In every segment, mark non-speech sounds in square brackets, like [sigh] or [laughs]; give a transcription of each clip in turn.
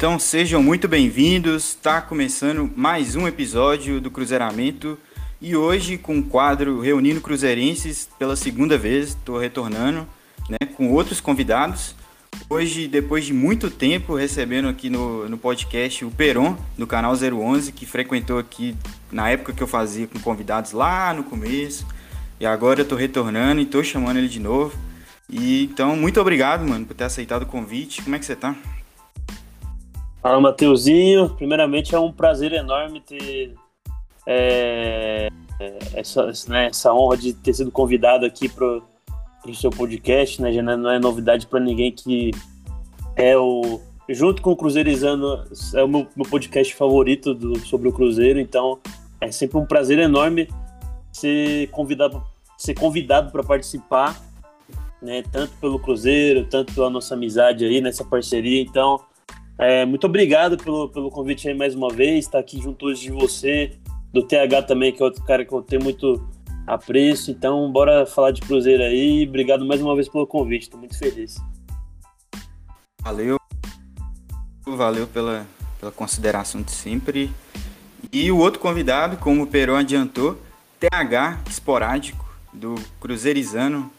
Então sejam muito bem-vindos. Está começando mais um episódio do Cruzeiramento e hoje com o quadro Reunindo Cruzeirenses pela segunda vez. Estou retornando né, com outros convidados. Hoje, depois de muito tempo, recebendo aqui no, no podcast o Peron, do canal 011, que frequentou aqui na época que eu fazia com convidados lá no começo. E agora eu retornando e tô chamando ele de novo. E então, muito obrigado, mano, por ter aceitado o convite. Como é que você tá? Fala, Mateuzinho. Primeiramente, é um prazer enorme ter é, essa, né, essa honra de ter sido convidado aqui pro, pro seu podcast, né? Já não é novidade para ninguém que é o junto com o Cruzeirizando é o meu, meu podcast favorito do, sobre o Cruzeiro, então é sempre um prazer enorme ser convidado ser convidado para participar, né? Tanto pelo Cruzeiro, tanto pela nossa amizade aí nessa parceria. Então, é, muito obrigado pelo, pelo convite aí mais uma vez, estar tá aqui junto hoje de você, do TH também, que é outro cara que eu tenho muito apreço. Então, bora falar de Cruzeiro aí. Obrigado mais uma vez pelo convite, estou muito feliz. Valeu. Valeu pela, pela consideração de sempre. E o outro convidado, como o Peron adiantou, TH esporádico do Cruzeirizano.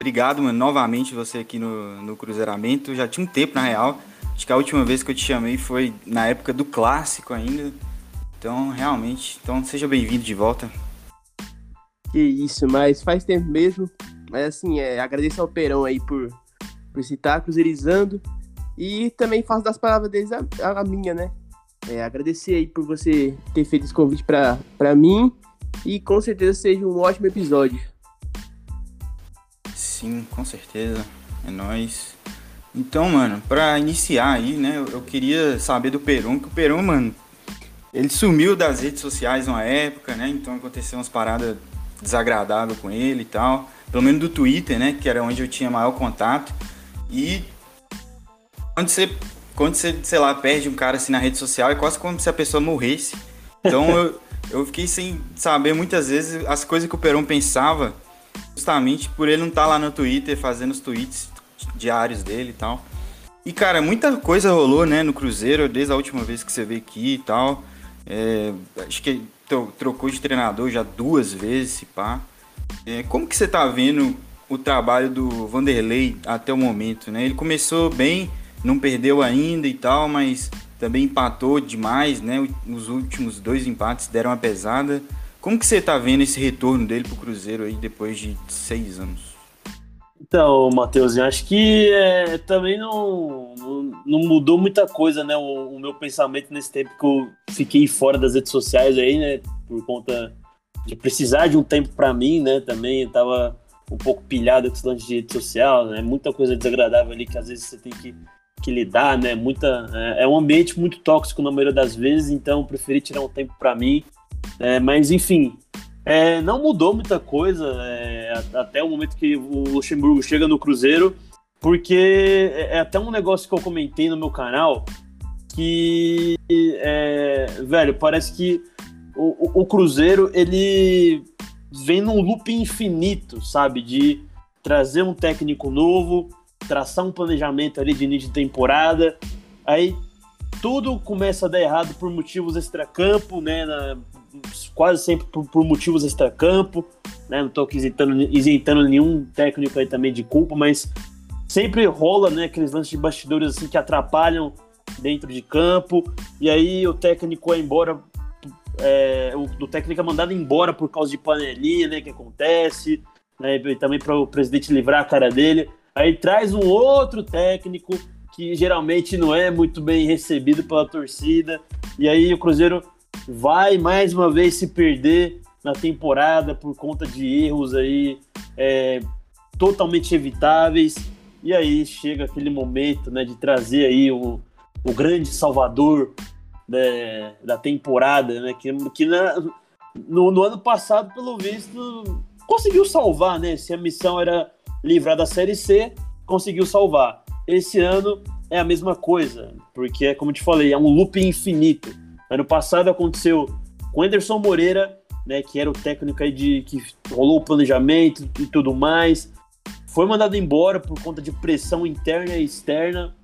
Obrigado, mano, novamente você aqui no, no Cruzeiramento. Já tinha um tempo, na real. Acho que a última vez que eu te chamei foi na época do clássico ainda. Então, realmente, então seja bem-vindo de volta. Que isso, mas faz tempo mesmo. Mas assim, é, agradeço ao Perão aí por, por citar Cruzeirizando. E também faço das palavras deles a, a minha, né? É, agradecer aí por você ter feito esse convite para mim. E com certeza seja um ótimo episódio. Sim, com certeza. É nóis. Então, mano, pra iniciar aí, né, eu queria saber do Peron, que o Peron, mano, ele sumiu das redes sociais uma época, né? Então aconteceu umas paradas desagradáveis com ele e tal. Pelo menos do Twitter, né? Que era onde eu tinha maior contato. E quando você, quando você, sei lá, perde um cara assim na rede social, é quase como se a pessoa morresse. Então eu, eu fiquei sem saber muitas vezes as coisas que o Peron pensava, justamente por ele não estar tá lá no Twitter fazendo os tweets diários dele e tal. E cara, muita coisa rolou, né, no Cruzeiro desde a última vez que você veio aqui e tal. É, acho que trocou de treinador já duas vezes, se pá. É, como que você tá vendo o trabalho do Vanderlei até o momento, né? Ele começou bem, não perdeu ainda e tal, mas também empatou demais, né? Os últimos dois empates deram uma pesada. Como que você tá vendo esse retorno dele pro Cruzeiro aí depois de seis anos? Então, Matheus, eu acho que é, também não, não, não, mudou muita coisa, né? O, o, meu pensamento nesse tempo que eu fiquei fora das redes sociais aí, né? Por conta de precisar de um tempo para mim, né? Também eu tava um pouco pilhado com esse lance de rede social, né? Muita coisa desagradável ali que às vezes você tem que, que lidar, né? Muita, é, é um ambiente muito tóxico na maioria das vezes, então eu preferi tirar um tempo para mim. É, mas enfim, é, não mudou muita coisa é, até o momento que o Luxemburgo chega no Cruzeiro, porque é, é até um negócio que eu comentei no meu canal que, é, velho, parece que o, o, Cruzeiro ele vem num loop infinito, sabe? De trazer um técnico novo, traçar um planejamento ali de início de temporada, aí tudo começa a dar errado por motivos extracampo, né? Na, quase sempre por, por motivos extracampo, né? Não estou isentando, isentando nenhum técnico aí também de culpa, mas sempre rola, né? Aqueles lances de bastidores assim que atrapalham dentro de campo, e aí o técnico é embora, é, o, o técnico é mandado embora por causa de panelinha, né? Que acontece, né? E também para o presidente livrar a cara dele. Aí traz um outro técnico que geralmente não é muito bem recebido pela torcida, e aí o Cruzeiro vai mais uma vez se perder na temporada por conta de erros aí é, totalmente evitáveis. E aí chega aquele momento né, de trazer aí o, o grande salvador né, da temporada, né, que, que na, no, no, ano passado, pelo visto, conseguiu salvar, né? Se a missão era livrar da Série C, conseguiu salvar. Esse ano é a mesma coisa, porque, como te falei, é um loop infinito Ano passado aconteceu com Anderson Moreira, né, que era o técnico aí de que rolou o planejamento e tudo mais. Foi mandado embora por conta de pressão interna e externa.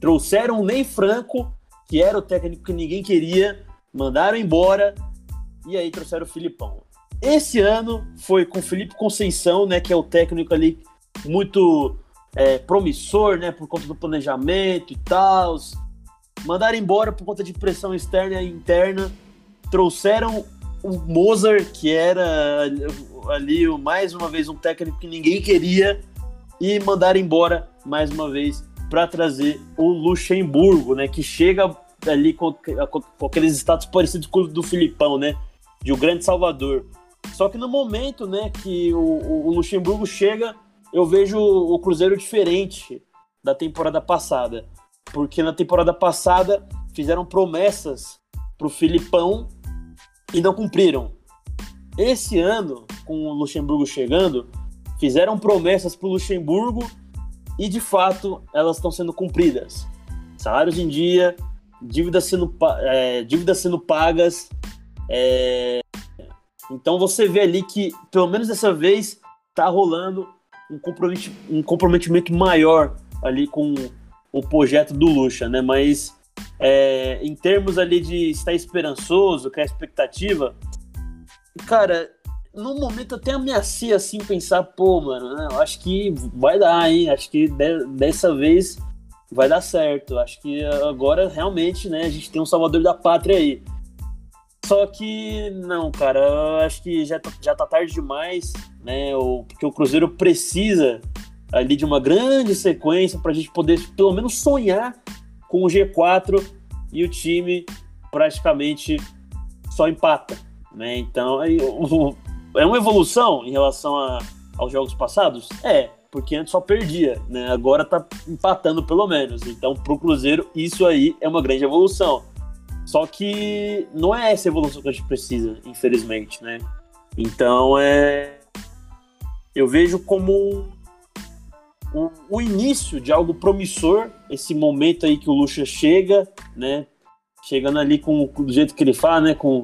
Trouxeram o Ney Franco, que era o técnico que ninguém queria, mandaram embora e aí trouxeram o Filipão. Esse ano foi com o Felipe Conceição, né, que é o técnico ali muito é, promissor, né, por conta do planejamento e tal. Mandaram embora por conta de pressão externa e interna. Trouxeram o Mozart, que era ali mais uma vez um técnico que ninguém queria, e mandaram embora mais uma vez para trazer o Luxemburgo, né, que chega ali com, com, aqueles status parecidos com o do Filipão, né, de o grande Salvador. Só que no momento, né, que o, o Luxemburgo chega, eu vejo o Cruzeiro diferente da temporada passada, porque na temporada passada fizeram promessas pro Filipão e não cumpriram. Esse ano, com o Luxemburgo chegando, fizeram promessas pro Luxemburgo e de fato elas estão sendo cumpridas. Salários em dia, dívidas sendo, é, dívidas sendo pagas. É... Então você vê ali que, pelo menos dessa vez, tá rolando um, um comprometimento maior ali com o projeto do Lucha, né? Mas é, em termos ali de estar esperançoso, criar expectativa, cara, no momento até ameacei assim pensar, pô, mano, né, eu acho que vai dar, hein? Acho que de, dessa vez vai dar certo. Acho que agora realmente, né, a gente tem um salvador da pátria aí. Só que não, cara, eu acho que já, tá, já tá tarde demais, né? O, porque o Cruzeiro precisa ali de uma grande sequência para a gente poder pelo menos sonhar com o G4 e o time praticamente só empata, né? Então é uma evolução em relação a, aos jogos passados? É, porque antes só perdia, né? Agora tá empatando pelo menos. Então, pro Cruzeiro, isso aí é uma grande evolução. Só que não é essa evolução que a gente precisa, infelizmente, né? Então, é. Eu vejo como o, o início de algo promissor, esse momento aí que o Lucha chega, né? Chegando ali com, do jeito que ele fala, né? Com,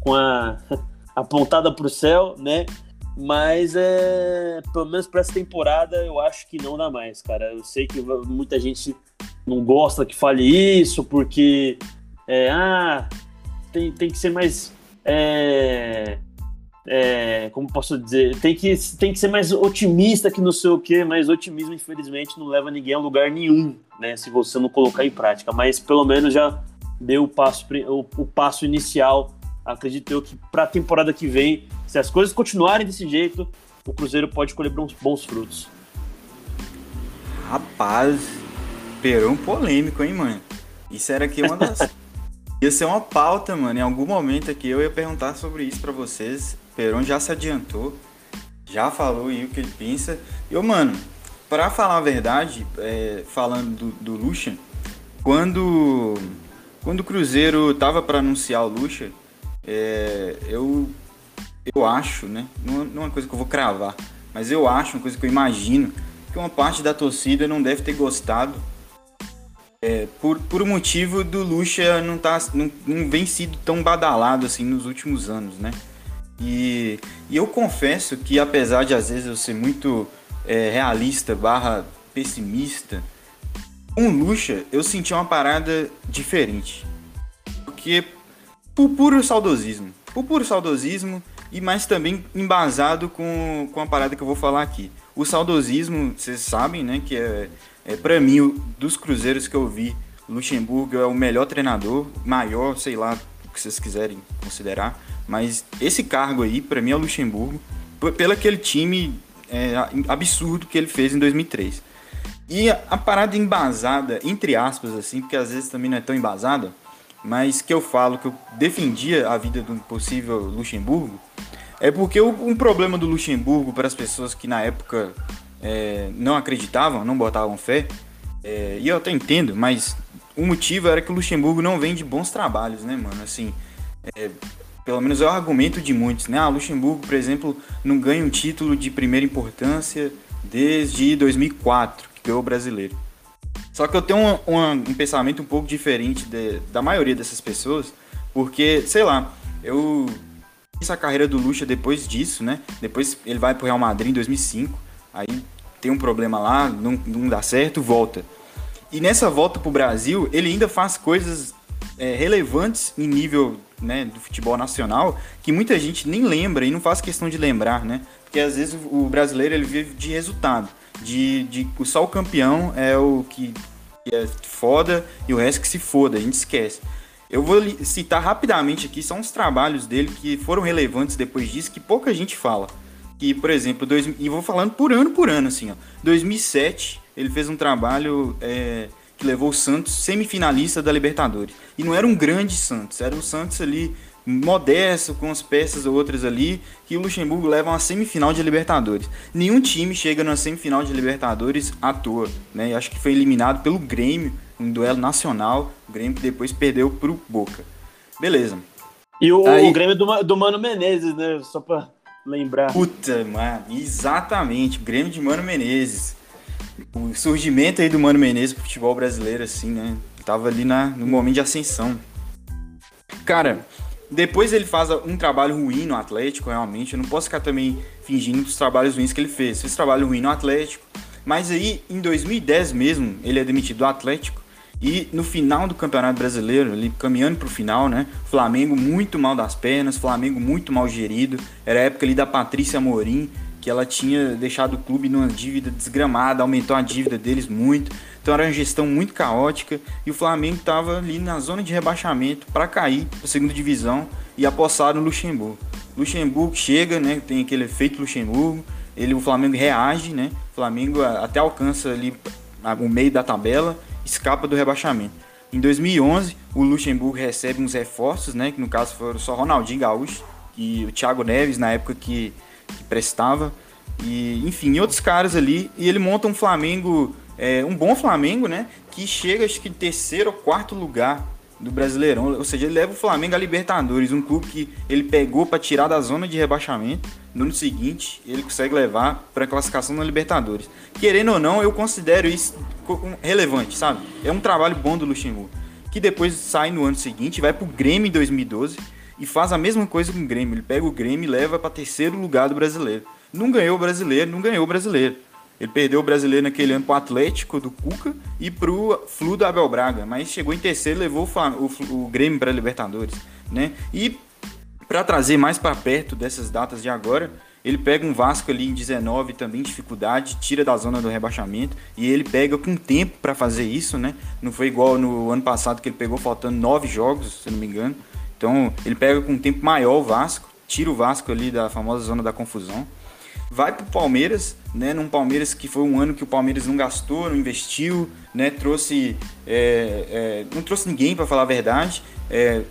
com a [laughs] apontada para o céu, né? Mas é, pelo menos para essa temporada eu acho que não dá mais, cara. Eu sei que muita gente não gosta que fale isso, porque é, ah, tem, tem que ser mais. É, é, como posso dizer? Tem que, tem que ser mais otimista que não sei o que, mas otimismo, infelizmente, não leva ninguém a lugar nenhum, né? Se você não colocar em prática. Mas pelo menos já deu o passo, o, o passo inicial acredito eu que para a temporada que vem, se as coisas continuarem desse jeito, o Cruzeiro pode colher bons, bons frutos. Rapaz, Perão polêmico, hein, mano? Isso era aqui uma das. [laughs] ia ser uma pauta, mano. Em algum momento aqui eu ia perguntar sobre isso para vocês. Perão já se adiantou, já falou aí o que ele pensa. E, eu, mano, para falar a verdade, é, falando do, do Lucha, quando, quando o Cruzeiro tava para anunciar o Lucha, é, eu, eu acho, né? Não, não é uma coisa que eu vou cravar, mas eu acho, uma coisa que eu imagino, que uma parte da torcida não deve ter gostado é, por, por motivo do Lucha não, tá, não, não vem sido tão badalado assim nos últimos anos, né? E, e eu confesso que apesar de às vezes eu ser muito é, realista barra pessimista, com o Lucha eu senti uma parada diferente. Porque por puro saudosismo. Por puro saudosismo, e mais também embasado com, com a parada que eu vou falar aqui. O saudosismo, vocês sabem, né, que é, é para mim, dos cruzeiros que eu vi, Luxemburgo é o melhor treinador, maior, sei lá, o que vocês quiserem considerar, mas esse cargo aí, para mim, é o Luxemburgo, pelo aquele time é, absurdo que ele fez em 2003. E a, a parada embasada, entre aspas, assim, porque às vezes também não é tão embasada, mas que eu falo que eu defendia a vida do possível Luxemburgo, é porque um problema do Luxemburgo para as pessoas que na época é, não acreditavam, não botavam fé, é, e eu até entendo, mas o motivo era que o Luxemburgo não vem de bons trabalhos, né, mano? Assim, é, pelo menos é o argumento de muitos, né? Ah, Luxemburgo, por exemplo, não ganha um título de primeira importância desde 2004, que ganhou o brasileiro. Só que eu tenho um, um, um pensamento um pouco diferente de, da maioria dessas pessoas, porque, sei lá, eu fiz a carreira do Lucha depois disso, né? Depois ele vai pro Real Madrid em 2005, aí tem um problema lá, não, não dá certo, volta. E nessa volta pro Brasil, ele ainda faz coisas é, relevantes em nível né, do futebol nacional que muita gente nem lembra e não faz questão de lembrar, né? Porque às vezes o brasileiro ele vive de resultado, de, de só o campeão é o que, é foda e o resto que se foda, a gente esquece. Eu vou citar rapidamente aqui só uns trabalhos dele que foram relevantes depois disso que pouca gente fala. Que, por exemplo, dois, e vou falando por ano por ano, assim, ó. 2007, ele fez um trabalho é, que levou o Santos semifinalista da Libertadores. E não era um grande Santos, era um Santos ali modesto, com as peças outras ali, que o Luxemburgo leva a uma semifinal de Libertadores. Nenhum time chega na semifinal de Libertadores à toa, né? acho que foi eliminado pelo Grêmio, um duelo nacional, o Grêmio que depois perdeu pro Boca. Beleza. E o, Aí, o Grêmio do, do Mano Menezes, né? Só pra lembrar. Puta, mano, exatamente, Grêmio de Mano Menezes. O surgimento aí do Mano Menezes pro futebol brasileiro, assim, né? Tava ali na, no momento de ascensão. Cara, depois ele faz um trabalho ruim no Atlético, realmente. Eu não posso ficar também fingindo os trabalhos ruins que ele fez. Fez trabalho ruim no Atlético. Mas aí, em 2010 mesmo, ele é demitido do Atlético. E no final do Campeonato Brasileiro, ele caminhando para o final, né? Flamengo muito mal das pernas, Flamengo muito mal gerido. Era a época ali da Patrícia Morim, que ela tinha deixado o clube numa dívida desgramada, aumentou a dívida deles muito. Então era uma gestão muito caótica e o Flamengo estava ali na zona de rebaixamento para cair para segunda divisão e apossar no Luxemburgo. Luxemburgo chega, né? Tem aquele efeito Luxemburgo. Ele, o Flamengo reage, né? O Flamengo até alcança ali o meio da tabela, escapa do rebaixamento. Em 2011, o Luxemburgo recebe uns reforços, né? Que no caso foram só Ronaldinho Gaúcho e o Thiago Neves na época que, que prestava e enfim, outros caras ali e ele monta um Flamengo é, um bom Flamengo, né? Que chega, acho que, em terceiro ou quarto lugar do Brasileirão. Ou seja, ele leva o Flamengo a Libertadores, um clube que ele pegou para tirar da zona de rebaixamento. No ano seguinte, ele consegue levar para a classificação na Libertadores. Querendo ou não, eu considero isso relevante, sabe? É um trabalho bom do Luxemburgo. Que depois sai no ano seguinte, vai para o Grêmio em 2012 e faz a mesma coisa com o Grêmio. Ele pega o Grêmio e leva para terceiro lugar do brasileiro. Não ganhou o brasileiro, não ganhou o brasileiro. Ele perdeu o brasileiro naquele ano pro Atlético do Cuca e pro Flu do Abel Braga, mas chegou em terceiro levou o, o, o Grêmio para Libertadores, né? E para trazer mais para perto dessas datas de agora, ele pega um Vasco ali em 19 também dificuldade, tira da zona do rebaixamento e ele pega com tempo para fazer isso, né? Não foi igual no ano passado que ele pegou faltando nove jogos, se não me engano. Então ele pega com um tempo maior o Vasco, tira o Vasco ali da famosa zona da confusão vai para o Palmeiras, né? Num Palmeiras que foi um ano que o Palmeiras não gastou, não investiu, né? Trouxe, é, é, não trouxe ninguém para falar a verdade, é,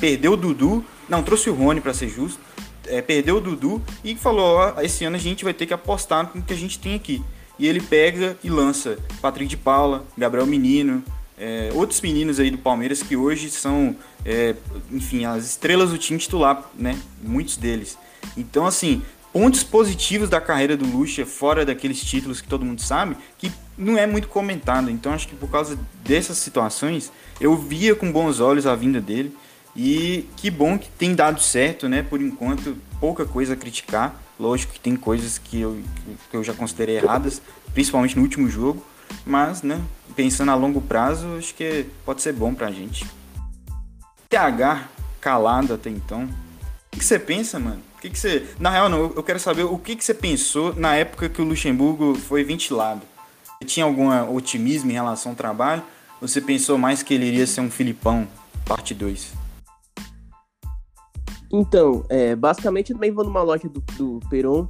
perdeu o Dudu, não trouxe o Rony para ser justo, é, perdeu o Dudu e falou: ó, esse ano a gente vai ter que apostar no que a gente tem aqui. E ele pega e lança Patrick de Paula, Gabriel Menino, é, outros meninos aí do Palmeiras que hoje são, é, enfim, as estrelas do time titular, né? Muitos deles. Então, assim, pontos positivos da carreira do Lucha, fora daqueles títulos que todo mundo sabe, que não é muito comentado. Então acho que por causa dessas situações, eu via com bons olhos a vinda dele. E que bom que tem dado certo, né? Por enquanto, pouca coisa a criticar. Lógico que tem coisas que eu, que eu já considerei erradas, principalmente no último jogo. Mas, né, pensando a longo prazo, acho que pode ser bom pra gente. TH calado até então. O que você pensa, mano? que, que você. Na real, não, eu quero saber o que, que você pensou na época que o Luxemburgo foi ventilado. Você tinha algum otimismo em relação ao trabalho? Ou você pensou mais que ele iria ser um Filipão, parte 2? Então, é, basicamente eu também vou numa loja do, do Peron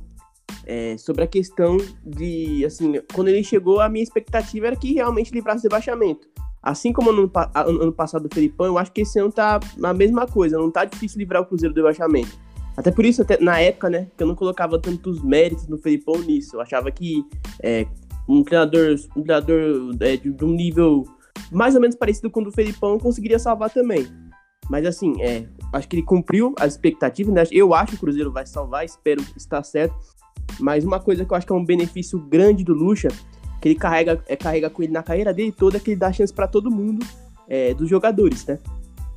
é, sobre a questão de, assim, quando ele chegou, a minha expectativa era que realmente livrasse o rebaixamento. Assim como no ano, ano passado do Felipão, eu acho que esse ano tá a mesma coisa, não tá difícil livrar o Cruzeiro do rebaixamento. Até por isso, até, na época, né, que eu não colocava tantos méritos no Felipão nisso. Eu achava que é, um treinador, um treinador é, de, de, um nível mais ou menos parecido com o do Felipão conseguiria salvar também. Mas assim, é, acho que ele cumpriu as expectativas, né? Eu acho que o Cruzeiro vai salvar, espero estar certo. Mas uma coisa que eu acho que é um benefício grande do Lucha, que ele carrega, é, carrega com ele na carreira dele toda, que ele dá chance para todo mundo é, dos jogadores, né?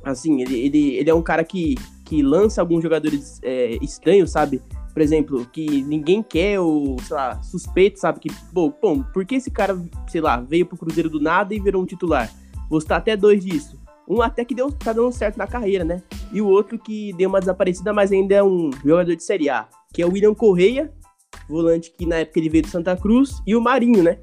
Assim, ele, ele, ele é um cara que que lança alguns jogadores é, estranhos, sabe? por exemplo, que ninguém quer ou, sei lá, suspeito, sabe? Que, bom, por que esse cara, sei lá, veio pro Cruzeiro do nada e virou um titular? Vou citar até dois disso. Um até que deu, tá dando certo na carreira, né? E o outro que deu uma desaparecida, mas ainda é um jogador de Série A, que é o William Correia, volante que na época ele veio do Santa Cruz, e o Marinho, né?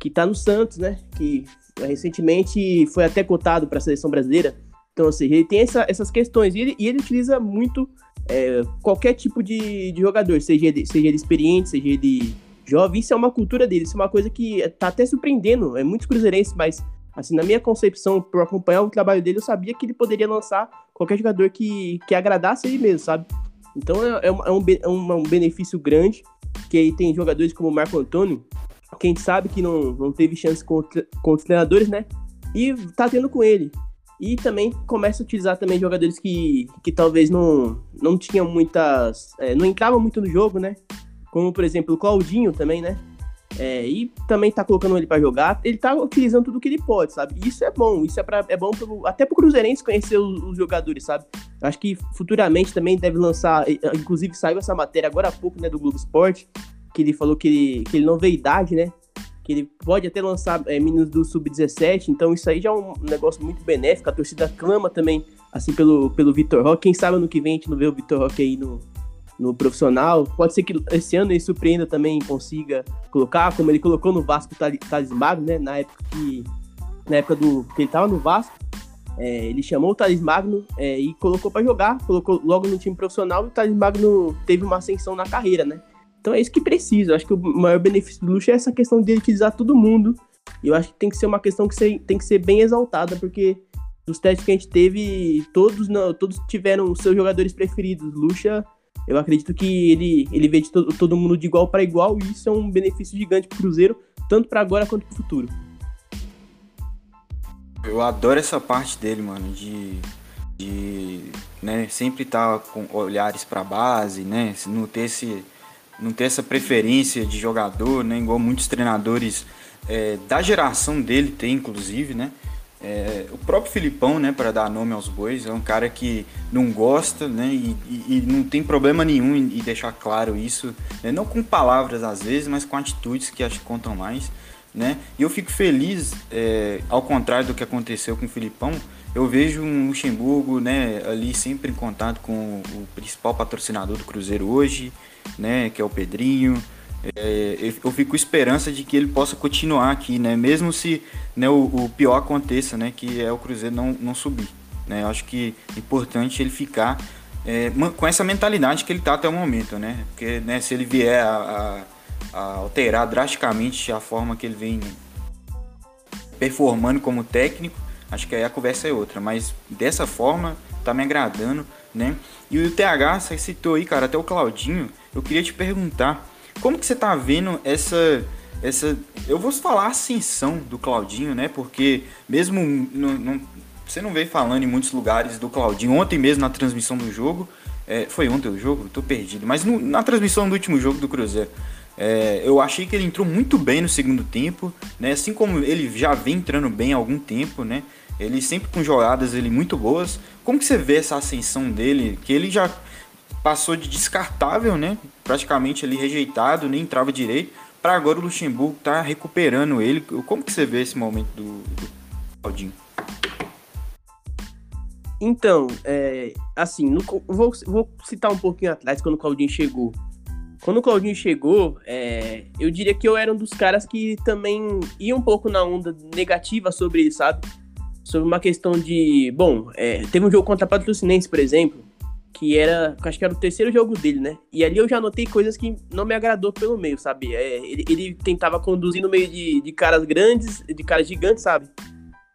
Que tá no Santos, né? Que recentemente foi até cotado para a seleção brasileira. Então, ou seja, ele tem essa, essas questões e ele, e ele utiliza muito é, qualquer tipo de, de jogador, seja ele, seja ele experiente, seja ele jovem. Isso é uma cultura dele, isso é uma coisa que tá até surpreendendo. É muitos cruzeirenses, mas assim, na minha concepção, por acompanhar o trabalho dele, eu sabia que ele poderia lançar qualquer jogador que, que agradasse ele mesmo, sabe? Então é, é, um, é, um, é um benefício grande, que aí tem jogadores como o Marco Antônio, que a gente sabe que não, não teve chance contra, contra os treinadores, né? E tá tendo com ele. E também começa a utilizar também jogadores que, que talvez não, não tinham muitas. É, não entravam muito no jogo, né? Como, por exemplo, o Claudinho também, né? É, e também tá colocando ele para jogar. Ele tá utilizando tudo que ele pode, sabe? Isso é bom. Isso é, pra, é bom pro, até pro Cruzeirense conhecer os, os, jogadores, sabe? Acho que futuramente também deve lançar. Inclusive saiu essa matéria agora há pouco, né? Do Globo Esporte. Que ele falou que ele, que ele não vê idade, né? que ele pode até lançar é, meninos do Sub-17, então isso aí já é um negócio muito benéfico, a torcida clama também, assim, pelo, pelo Vitor Roque, quem sabe ano que vem a gente não vê o Vitor Roque aí no, no profissional, pode ser que esse ano ele surpreenda também consiga colocar, como ele colocou no Vasco o Thales Magno, né, na época que, na época do, que ele tava no Vasco, é, ele chamou o Thales Magno é, e colocou para jogar, colocou logo no time profissional e o Thales Magno teve uma ascensão na carreira, né? Então é isso que precisa. Eu acho que o maior benefício do Luxo é essa questão de utilizar todo mundo. E eu acho que tem que ser uma questão que tem que ser bem exaltada, porque dos testes que a gente teve, todos não, todos tiveram seus jogadores preferidos. Lucha, eu acredito que ele, ele vê de todo, todo mundo de igual para igual, e isso é um benefício gigante para o Cruzeiro, tanto para agora quanto para o futuro. Eu adoro essa parte dele, mano, de, de né, sempre estar tá com olhares para base, né, não ter esse não ter essa preferência de jogador, né? Igual muitos treinadores é, da geração dele tem, inclusive, né? É, o próprio Filipão, né, para dar nome aos bois, é um cara que não gosta, né, e, e, e não tem problema nenhum em, em deixar claro isso, né, não com palavras às vezes, mas com atitudes que acho que contam mais, né. E eu fico feliz, é, ao contrário do que aconteceu com o Filipão, eu vejo um Luxemburgo, né, ali sempre em contato com o principal patrocinador do Cruzeiro hoje, né, que é o Pedrinho. É, eu fico com esperança de que ele possa continuar aqui, né, mesmo se né, o, o, pior aconteça, né, que é o Cruzeiro não, não subir. Né, eu acho que é importante ele ficar é, com essa mentalidade que ele está até o momento, né, porque né, se ele vier a, a, a alterar drasticamente a forma que ele vem performando como técnico, acho que aí a conversa é outra, mas dessa forma tá me agradando, né? E o TH, você citou aí, cara, até o Claudinho, eu queria te perguntar, como que você tá vendo essa essa eu vou falar ascensão do Claudinho, né? Porque mesmo no, no, você não veio falando em muitos lugares do Claudinho, ontem mesmo na transmissão do jogo, é, foi ontem o jogo, tô perdido, mas no, na transmissão do último jogo do Cruzeiro, é, eu achei que ele entrou muito bem no segundo tempo, né? Assim como ele já vem entrando bem há algum tempo, né? Ele sempre com jogadas ele muito boas. Como que você vê essa ascensão dele? Que ele já passou de descartável, né? Praticamente ali rejeitado, nem entrava direito, para agora o Luxemburgo tá recuperando ele. Como que você vê esse momento do, do Claudinho? Então, é, assim, no, vou, vou, citar um pouquinho atrás quando o Claudinho chegou. Quando o Claudinho chegou, é, eu diria que eu era um dos caras que também ia um pouco na onda negativa sobre ele, sabe? sobre uma questão de. Bom, é, teve um jogo contra a Patrocinense, por exemplo, que era. Acho que era o terceiro jogo dele, né? E ali eu já notei coisas que não me agradou pelo meio, sabe? É, ele, ele, tentava conduzir no meio de, de caras grandes, de caras gigantes, sabe?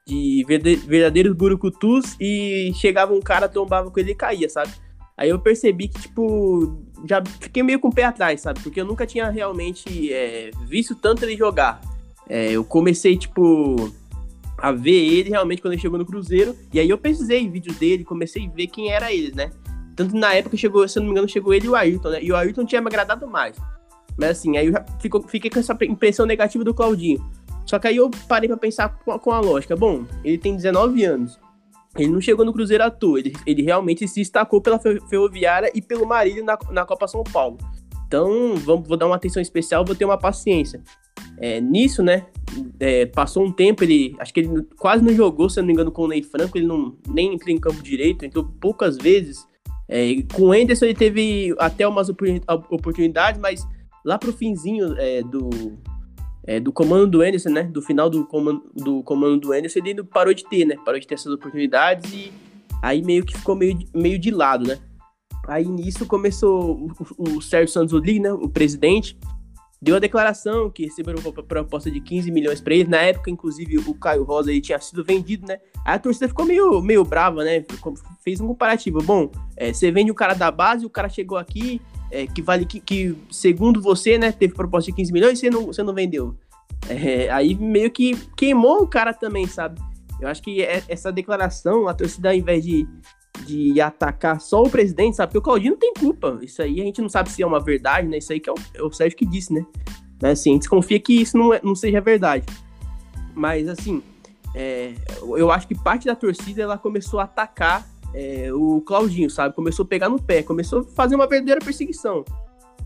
De verdadeiros burucutus e chegava um cara, tombava com ele e caía, sabe? Aí eu percebi que, tipo, já fiquei meio com o pé atrás, sabe? Porque eu nunca tinha realmente é, visto tanto ele jogar. É, eu comecei, tipo a ver ele realmente quando ele chegou no Cruzeiro. E aí eu pesquisei vídeos dele, comecei a ver quem era ele, né? Tanto na época chegou, se eu não me engano, chegou ele e o Ayrton, né? E o Ayrton tinha me agradado mais. Mas assim, aí eu já fico, fiquei com essa impressão negativa do Claudinho. Só que aí eu parei pra pensar com a, com a lógica. Bom, ele tem 19 anos. Ele não chegou no Cruzeiro à toa, ele, ele realmente se destacou pela Ferroviária e pelo Marília na, na Copa São Paulo. Então, vamos, vou dar uma atenção especial, vou ter uma paciência. É, nisso, né, é, passou um tempo, ele, acho que ele quase não jogou, se eu não me engano, com o Ney Franco, ele não, nem entrou em campo direito, entrou poucas vezes. É, com o Anderson ele teve até umas oportunidades, mas lá pro finzinho é, do, é, do comando do Anderson, né? Do final do comando, do comando do Anderson, ele parou de ter, né? Parou de ter essas oportunidades e aí meio que ficou meio, meio de lado, né? Aí nisso começou o, o Sérgio Santos Rodrigues, né? O presidente, deu a declaração que recebeu uma proposta de 15 milhões para ele. Na época, inclusive, o Caio Rosa aí tinha sido vendido, né? Aí a torcida ficou meio, meio brava, né? Fez um comparativo. Bom, é, você vende o cara da base, o cara chegou aqui, é, que vale que, que, segundo você, né, teve proposta de 15 milhões e você não, você não vendeu. É, aí meio que queimou o cara também, sabe? Eu acho que é, essa declaração, a torcida, ao invés de, de atacar só o presidente, sabe? Porque o Claudinho tem culpa. Isso aí a gente não sabe se é uma verdade, né? Isso aí que é o, é o Sérgio que disse, né? Mas assim, a gente desconfia que isso não, é, não seja verdade. Mas assim, é, eu acho que parte da torcida ela começou a atacar é, o Claudinho, sabe? Começou a pegar no pé, começou a fazer uma verdadeira perseguição.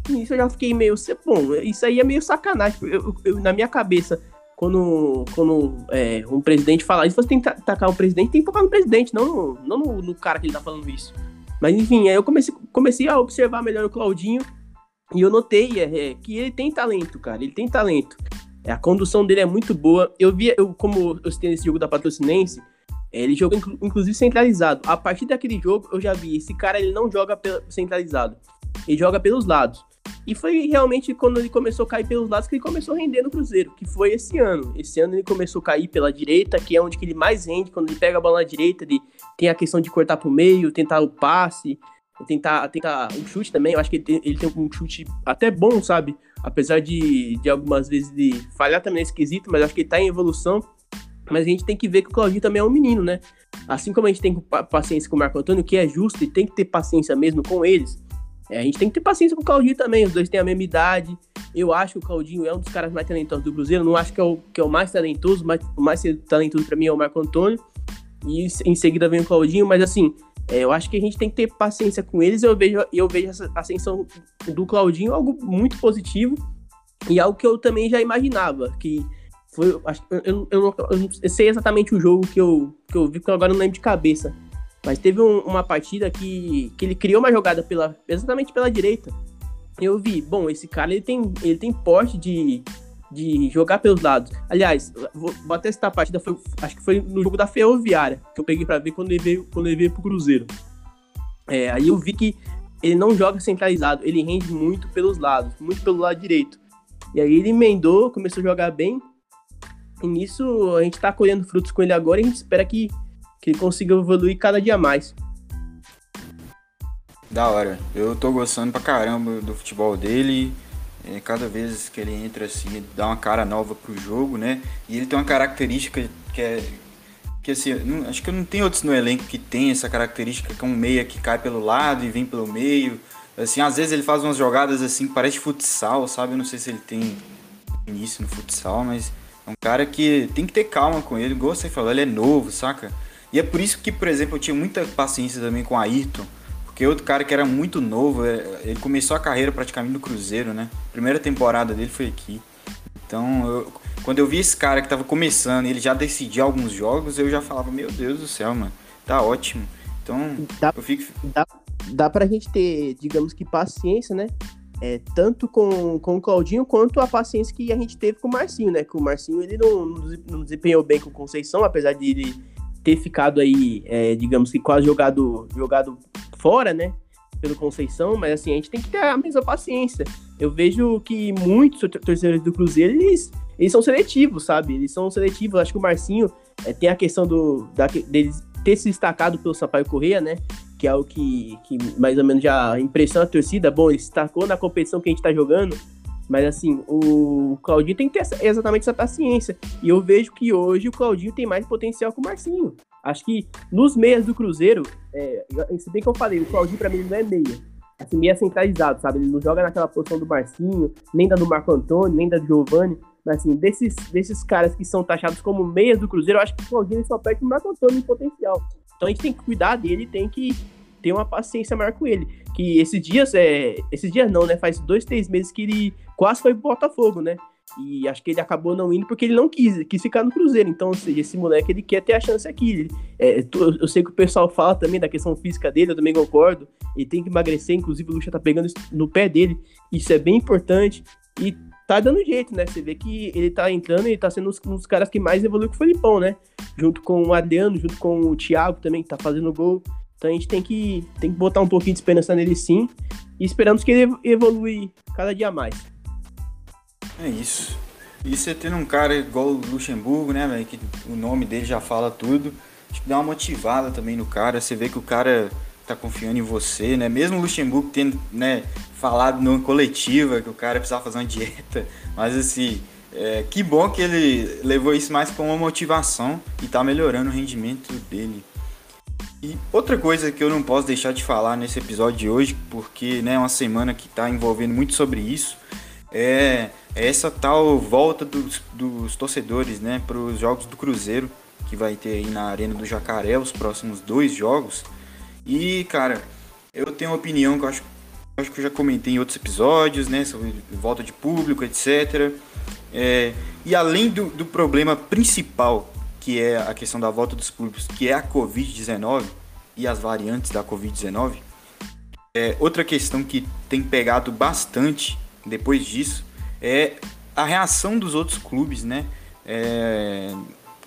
Nisso eu já fiquei meio, bom, isso aí é meio sacanagem. Eu, eu, na minha cabeça, quando, quando é, um presidente fala isso, você tem que atacar o presidente, tem que focar no presidente, não, não no, no, cara que ele tá falando isso. Mas enfim, aí eu comecei, comecei a observar melhor o Claudinho e eu notei é, é, que ele tem talento, cara, ele tem talento. É, a condução dele é muito boa. Eu vi, eu, como eu citei nesse jogo da Patrocinense, ele joga inclusive centralizado. A partir daquele jogo, eu já vi, esse cara ele não joga centralizado. Ele joga pelos lados. E foi realmente quando ele começou a cair pelos lados que ele começou a render no Cruzeiro, que foi esse ano. Esse ano ele começou a cair pela direita, que é onde que ele mais rende, quando ele pega a bola na direita, ele tem a questão de cortar pro meio, tentar o passe, tentar, tentar o chute também. Eu acho que ele tem, ele tem um chute até bom, sabe? Apesar de, de algumas vezes de falhar também nesse quesito, mas acho que ele tá em evolução. Mas a gente tem que ver que o Claudinho também é um menino, né? Assim como a gente tem paciência com o Marco Antônio, que é justo e tem que ter paciência mesmo com eles, é, a gente tem que ter paciência com o Claudinho também. Os dois têm a mesma idade. Eu acho que o Claudinho é um dos caras mais talentosos do Cruzeiro. Não acho que é o, que é o mais talentoso, mas o mais talentoso para mim é o Marco Antônio. E em seguida vem o Claudinho, mas assim, é, eu acho que a gente tem que ter paciência com eles. Eu vejo, eu vejo essa ascensão do Claudinho algo muito positivo e algo que eu também já imaginava. Que foi, eu, eu, eu, eu, sei exatamente o jogo que eu, que eu vi, porque agora não lembro de cabeça. Mas teve um, uma partida que, que ele criou uma jogada pela, exatamente pela direita. Eu vi, bom, esse cara ele tem, ele tem porte de, de jogar pelos lados. Aliás, vou, vou até citar a partida, foi, acho que foi no jogo da Ferroviária, que eu peguei para ver quando ele veio, quando ele veio pro Cruzeiro. É, aí eu vi que ele não joga centralizado, ele rende muito pelos lados, muito pelo lado direito. E aí ele emendou, começou a jogar bem. E nisso a gente tá colhendo frutos com ele agora e a gente espera que, que ele consiga evoluir cada dia mais. Da hora. Eu tô gostando pra caramba do futebol dele. É, cada vez que ele entra assim, dá uma cara nova pro jogo, né? E ele tem uma característica que é. Que assim, não, acho que não tem outros no elenco que tem essa característica que é um meia que cai pelo lado e vem pelo meio. Assim, às vezes ele faz umas jogadas assim, parece futsal, sabe? Eu não sei se ele tem início no futsal, mas é um cara que tem que ter calma com ele. Igual você falou, ele é novo, saca? E é por isso que, por exemplo, eu tinha muita paciência também com o Ayrton porque outro cara que era muito novo, é, ele começou a carreira praticamente no Cruzeiro, né? A primeira temporada dele foi aqui. Então, eu, quando eu vi esse cara que tava começando e ele já decidia alguns jogos, eu já falava, meu Deus do céu, mano, tá ótimo. Então, dá, eu fico. Dá, dá pra gente ter, digamos que, paciência, né? É, tanto com, com o Claudinho quanto a paciência que a gente teve com o Marcinho, né? Que o Marcinho ele não, não desempenhou bem com o Conceição, apesar de ele ter ficado aí, é, digamos que quase jogado, jogado fora, né? Pelo Conceição, mas assim, a gente tem que ter a mesma paciência. Eu vejo que muitos torcedores do Cruzeiro, eles, eles são seletivos, sabe? Eles são seletivos. Acho que o Marcinho é, tem a questão do, da, deles ter se destacado pelo Sampaio Correia, né? Que é o que, que mais ou menos já impressiona a torcida. Bom, ele destacou na competição que a gente tá jogando, mas assim, o Claudinho tem que ter essa, exatamente essa paciência. E eu vejo que hoje o Claudinho tem mais potencial que o Marcinho. Acho que nos meias do Cruzeiro, é, se bem que eu falei, o Claudinho pra mim não é meia. Assim, meia centralizado, sabe? Ele não joga naquela posição do Marcinho, nem da do Marco Antônio, nem da do Giovanni. Mas assim, desses, desses caras que são taxados como meias do Cruzeiro, eu acho que o Claudinho só perde o Marco Antônio em potencial. Então a gente tem que cuidar dele, tem que ter uma paciência maior com ele. Que esses dias, é, esses dias não, né? Faz dois, três meses que ele quase foi pro Botafogo, né? E acho que ele acabou não indo porque ele não quis, quis ficar no Cruzeiro. Então, ou seja, esse moleque ele quer ter a chance aqui. É, eu sei que o pessoal fala também da questão física dele, eu também concordo. Ele tem que emagrecer, inclusive o Lucha tá pegando no pé dele. Isso é bem importante. E tá dando jeito, né? Você vê que ele tá entrando e tá sendo um dos caras que mais evoluiu com o Felipão, né? Junto com o Adriano, junto com o Thiago também, que tá fazendo gol. Então a gente tem que, tem que botar um pouquinho de esperança nele sim. E esperamos que ele evolui cada dia mais. É isso. E você tendo um cara igual o Luxemburgo, né, velho? Que o nome dele já fala tudo. Acho que dá uma motivada também no cara. Você vê que o cara tá confiando em você, né? Mesmo o Luxemburgo tendo, né, falado no coletiva que o cara precisava fazer uma dieta. Mas assim, é, que bom que ele levou isso mais como uma motivação e tá melhorando o rendimento dele. E outra coisa que eu não posso deixar de falar nesse episódio de hoje, porque né, é uma semana que está envolvendo muito sobre isso, é, é essa tal volta dos, dos torcedores né, para os jogos do Cruzeiro, que vai ter aí na Arena do Jacaré os próximos dois jogos. E, cara, eu tenho uma opinião que eu acho, acho que eu já comentei em outros episódios, né, sobre volta de público, etc. É, e além do, do problema principal, que é a questão da volta dos públicos, que é a Covid-19 e as variantes da Covid-19, é, outra questão que tem pegado bastante depois disso é a reação dos outros clubes, né? É,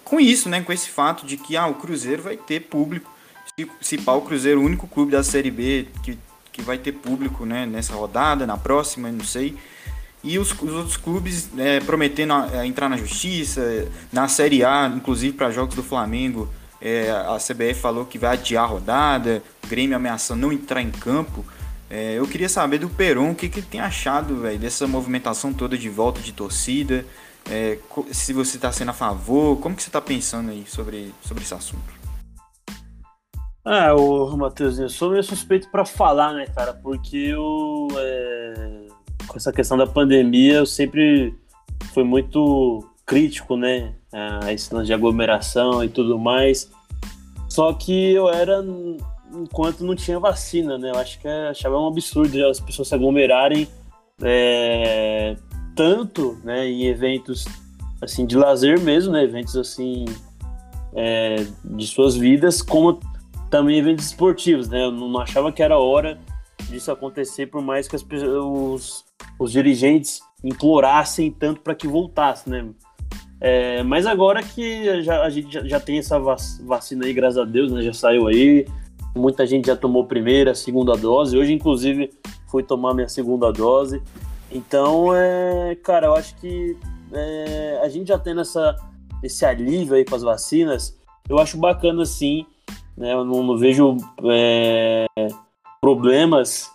com isso, né? Com esse fato de que ah, o Cruzeiro vai ter público. Se, pá, o Cruzeiro o único clube da Série B que, que vai ter público né, nessa rodada, na próxima, não sei. E os, os outros clubes é, prometendo a, a entrar na justiça, na Série A, inclusive para jogos do Flamengo, é, a CBF falou que vai adiar a rodada, o Grêmio ameaçando não entrar em campo. É, eu queria saber do Peron o que, que ele tem achado véio, dessa movimentação toda de volta de torcida. É, se você está sendo a favor, como que você está pensando aí sobre, sobre esse assunto? Ah, o Matheus, eu sou meio suspeito para falar, né, cara? Porque eu, é, com essa questão da pandemia, eu sempre fui muito crítico, né, a esse lance de aglomeração e tudo mais. Só que eu era enquanto não tinha vacina, né? Eu acho que é, achava um absurdo as pessoas se aglomerarem é, tanto, né, em eventos assim de lazer mesmo, né? Eventos assim é, de suas vidas, como também eventos esportivos, né? Eu não achava que era hora disso acontecer, por mais que as, os, os dirigentes implorassem tanto para que voltasse, né? É, mas agora que já, a gente já, já, tem essa vacina aí, graças a Deus, né? Já saiu aí, Muita gente já tomou primeira, segunda dose. Hoje, inclusive, fui tomar minha segunda dose. Então, é, cara, eu acho que é, a gente já tendo essa, esse alívio aí com as vacinas, eu acho bacana sim. Né? Eu não, não vejo é, problemas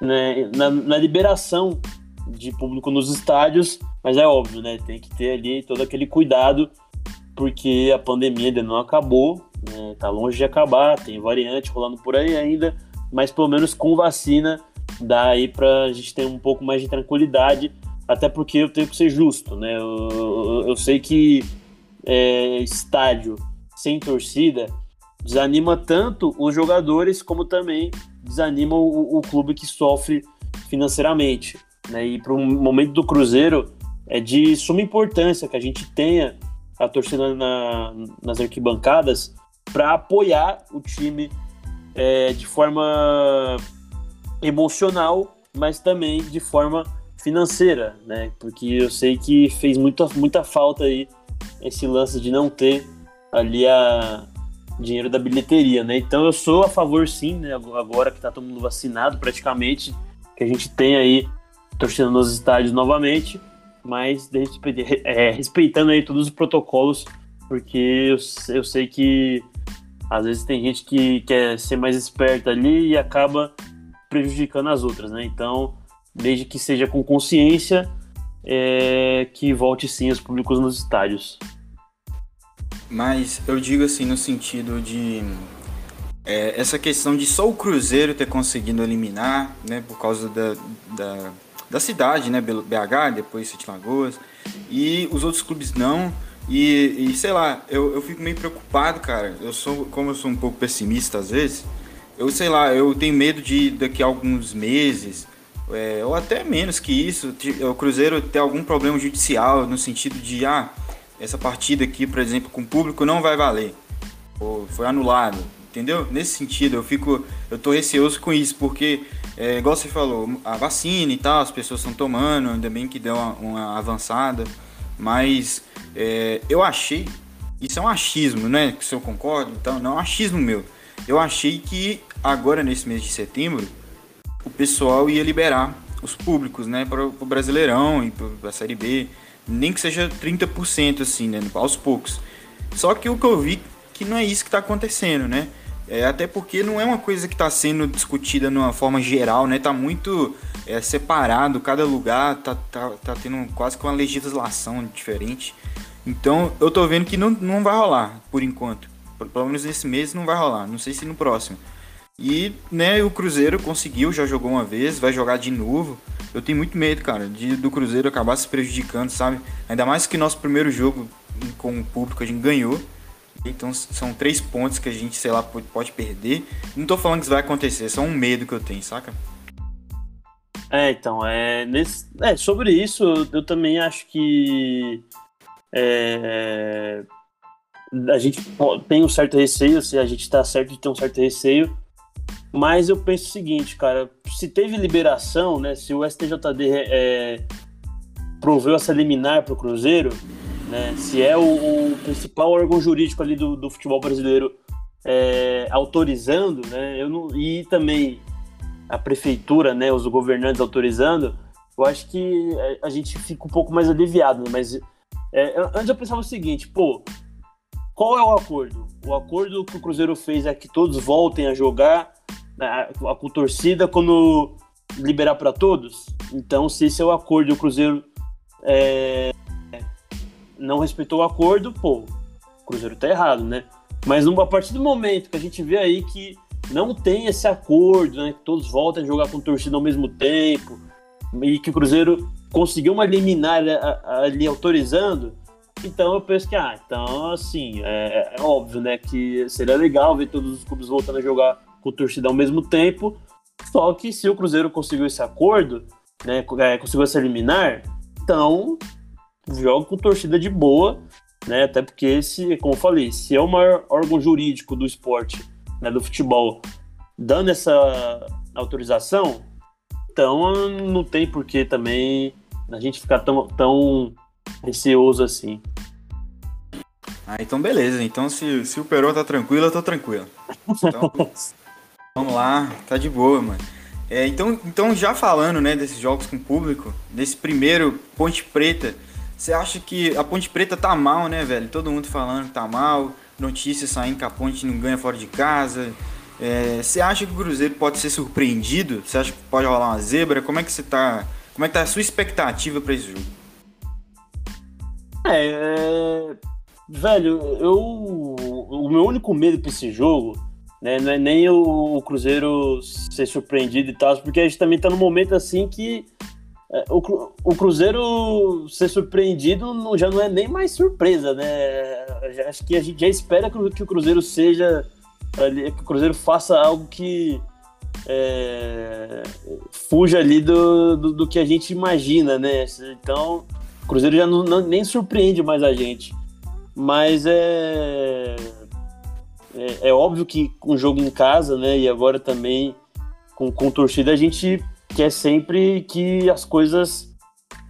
né, na, na, liberação de público nos estádios, mas é óbvio, né? Tem que ter ali todo aquele cuidado, porque a pandemia ainda não acabou né? Tá longe de acabar, tem variante rolando por aí ainda, mas pelo menos com vacina dá aí pra gente ter um pouco mais de tranquilidade, até porque eu tenho que ser justo, né? Eu, eu, eu sei que é, estádio sem torcida desanima tanto os jogadores como também desanima o, o clube que sofre financeiramente. Né? E para o momento do Cruzeiro é de suma importância que a gente tenha a torcida na, nas arquibancadas para apoiar o time é, de forma emocional, mas também de forma financeira, né? Porque eu sei que fez muita, muita falta aí esse lance de não ter ali a dinheiro da bilheteria, né? Então eu sou a favor sim, né? Agora que tá todo mundo vacinado praticamente, que a gente tem aí torcendo nos estádios novamente, mas é, respeitando aí todos os protocolos, porque eu, eu sei que às vezes tem gente que quer ser mais esperta ali e acaba prejudicando as outras, né? Então, desde que seja com consciência, é, que volte sim os públicos nos estádios. Mas eu digo assim no sentido de é, essa questão de só o Cruzeiro ter conseguido eliminar, né, por causa da, da, da cidade, né, BH, depois Sete Lagoas, e os outros clubes não. E, e sei lá, eu, eu fico meio preocupado, cara. Eu sou, como eu sou um pouco pessimista às vezes, eu sei lá, eu tenho medo de daqui a alguns meses, é, ou até menos que isso, o Cruzeiro ter algum problema judicial no sentido de, ah, essa partida aqui, por exemplo, com o público não vai valer, ou foi anulado, entendeu? Nesse sentido, eu fico, eu tô receoso com isso, porque, é, igual você falou, a vacina e tal, as pessoas estão tomando, ainda bem que deu uma, uma avançada, mas é, eu achei, isso é um achismo, né? Que eu concordo, então, não é um achismo meu. Eu achei que agora nesse mês de setembro o pessoal ia liberar os públicos, né, para o Brasileirão e para a Série B, nem que seja 30% assim, né, aos poucos. Só que o que eu vi que não é isso que está acontecendo, né? É, até porque não é uma coisa que está sendo discutida de uma forma geral, né? Tá muito é, separado, cada lugar tá, tá, tá tendo quase que uma legislação diferente. Então eu tô vendo que não, não vai rolar, por enquanto. Pelo menos nesse mês não vai rolar. Não sei se no próximo. E, né, o Cruzeiro conseguiu, já jogou uma vez, vai jogar de novo. Eu tenho muito medo, cara, de, do Cruzeiro acabar se prejudicando, sabe? Ainda mais que nosso primeiro jogo com o público a gente ganhou. Então são três pontos que a gente, sei lá, pode, perder. Não tô falando que isso vai acontecer, é só um medo que eu tenho, saca? É, então, é, nesse, é sobre isso eu também acho que é, a gente tem um certo receio, se a gente está certo de ter um certo receio, mas eu penso o seguinte, cara, se teve liberação, né, se o STJD é, proveu essa liminar para o Cruzeiro, né, se é o, o, principal órgão jurídico ali do, do futebol brasileiro é, autorizando, né, eu não, e também a prefeitura, né, os governantes autorizando, eu acho que a gente fica um pouco mais aliviado, né, mas é, antes eu pensava o seguinte, pô, qual é o acordo? O acordo que o Cruzeiro fez é que todos voltem a jogar a, a, com torcida quando liberar para todos. Então, se esse é o acordo e o Cruzeiro é, não respeitou o acordo, pô, o Cruzeiro tá errado, né? Mas a partir do momento que a gente vê aí que não tem esse acordo, né? Que todos voltem a jogar com torcida ao mesmo tempo e que o Cruzeiro conseguiu uma liminar ali autorizando, então eu penso que, ah, então assim, é, é, óbvio, né, que seria legal ver todos os clubes voltando a jogar com torcida ao mesmo tempo. Só que se o Cruzeiro conseguiu esse acordo, né, é, conseguiu essa liminar, então joga com torcida de boa, né, até porque, se, como eu falei, se é o maior órgão jurídico do esporte, né, do futebol, dando essa autorização, então não tem por que também a gente ficar tão, tão receoso assim. Ah, então beleza. Então se, se o Perô tá tranquilo, eu tô tranquilo. [laughs] Então, vamos lá, tá de boa, mano. É, então, então, já falando né, desses jogos com público, desse primeiro Ponte Preta, você acha que a Ponte Preta tá mal, né, velho? Todo mundo falando que tá mal, notícias saindo que a Ponte não ganha fora de casa. É, você acha que o Cruzeiro pode ser surpreendido? Você acha que pode rolar uma zebra? Como é que você tá. Como é que tá a sua expectativa para esse jogo? É, é, velho, eu o meu único medo para esse jogo, né, não é nem o, Cruzeiro ser surpreendido e tal, porque a gente também tá num momento assim que é, o, o Cruzeiro ser surpreendido não, já não é nem mais surpresa, né? Acho que a gente já espera que, que o Cruzeiro seja que o Cruzeiro faça algo que é, fuja ali do, do, do, que a gente imagina, né? Então, o Cruzeiro já não, não, nem surpreende mais a gente. Mas é, é, é, óbvio que com jogo em casa, né? E agora também com, com torcida, a gente quer sempre que as coisas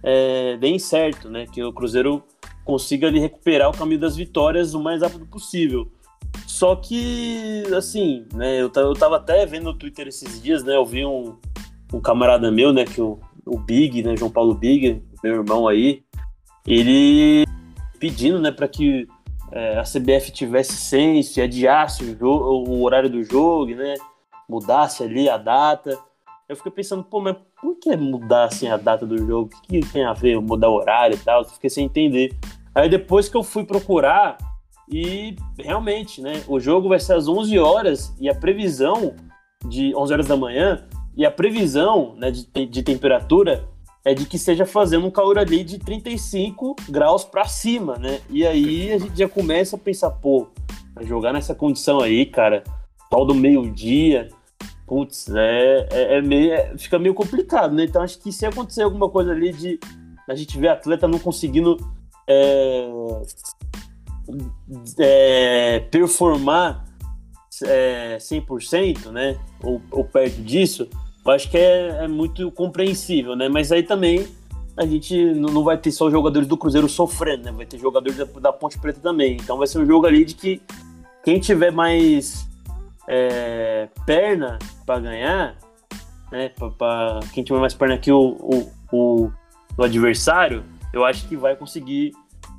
é, deem certo, né? Que o Cruzeiro consiga ali recuperar o caminho das vitórias o mais rápido possível. Só que, assim, né? Eu, eu tava até vendo no Twitter esses dias, né? Eu vi um, um camarada meu, né? Que o, o Big, né? João Paulo Big, meu irmão aí, ele pedindo, né, para que é, a CBF tivesse senso e adiasse o, jogo, o horário do jogo, né, mudasse ali a data. Eu fiquei pensando, pô, mas por que mudar assim a data do jogo? O que, que tem a ver mudar o horário e tal? Eu fiquei sem entender. Aí depois que eu fui procurar e realmente, né, o jogo vai ser às 11 horas e a previsão de 11 horas da manhã e a previsão, né, de, de temperatura é de que seja fazendo um calor ali de 35 graus para cima, né? E aí a gente já começa a pensar, pô, jogar nessa condição aí, cara, tal do meio-dia, putz, é, é, é meio, é, fica meio complicado, né? Então acho que se acontecer alguma coisa ali de a gente ver atleta não conseguindo é, é, performar é, 100%, né? Ou, ou perto disso, eu acho que é, é, muito compreensível, né? Mas aí também a gente não vai ter só os jogadores do Cruzeiro sofrendo, né? Vai ter jogadores da, da Ponte Preta também. Então vai ser um jogo ali de que quem tiver mais é, perna para ganhar, né? Pra, pra, quem tiver mais perna que o, o, o, o adversário, eu acho que vai conseguir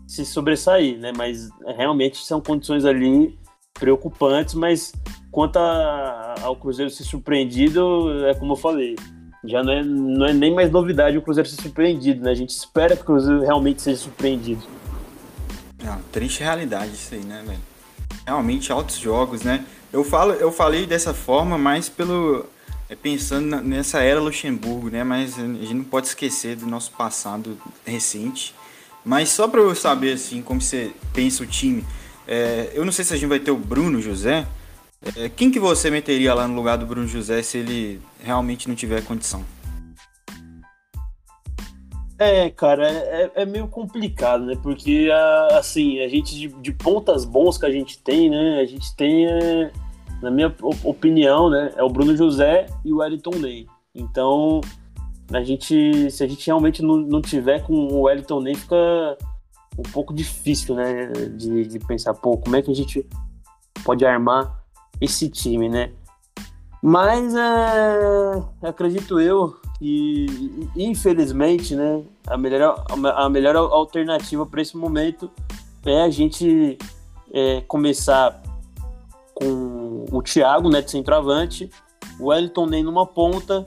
se sobressair, né? Mas realmente são condições ali preocupantes, mas quanto a, ao Cruzeiro ser surpreendido, é como eu falei, já não é, não é nem mais novidade o Cruzeiro ser surpreendido, né? A gente espera que o Cruzeiro realmente seja surpreendido. É uma triste realidade isso aí, né, velho? Realmente altos jogos, né? Eu falo, eu falei dessa forma, mais pelo é, pensando nessa era Luxemburgo, né? Mas a gente não pode esquecer do nosso passado recente. Mas só para eu saber assim como você pensa o time, é, eu não sei se a gente vai ter o Bruno José. É, quem que você meteria lá no lugar do Bruno José se ele realmente não tiver condição? É, cara, é, é meio complicado, né? Porque, assim, a gente, de, de, pontas bons que a gente tem, né? A gente tem, é, na minha opinião, né? É o Bruno José e o Wellington Ney. Então, a gente, se a gente realmente não, não tiver com o Wellington Ney, fica um pouco difícil, né? De, de pensar, pô, como é que a gente pode armar esse time, né? Mas é, acredito eu que, infelizmente, né, a melhor, a melhor alternativa para esse momento é a gente é, começar com o Thiago, né, de centroavante, o Wellington nem numa ponta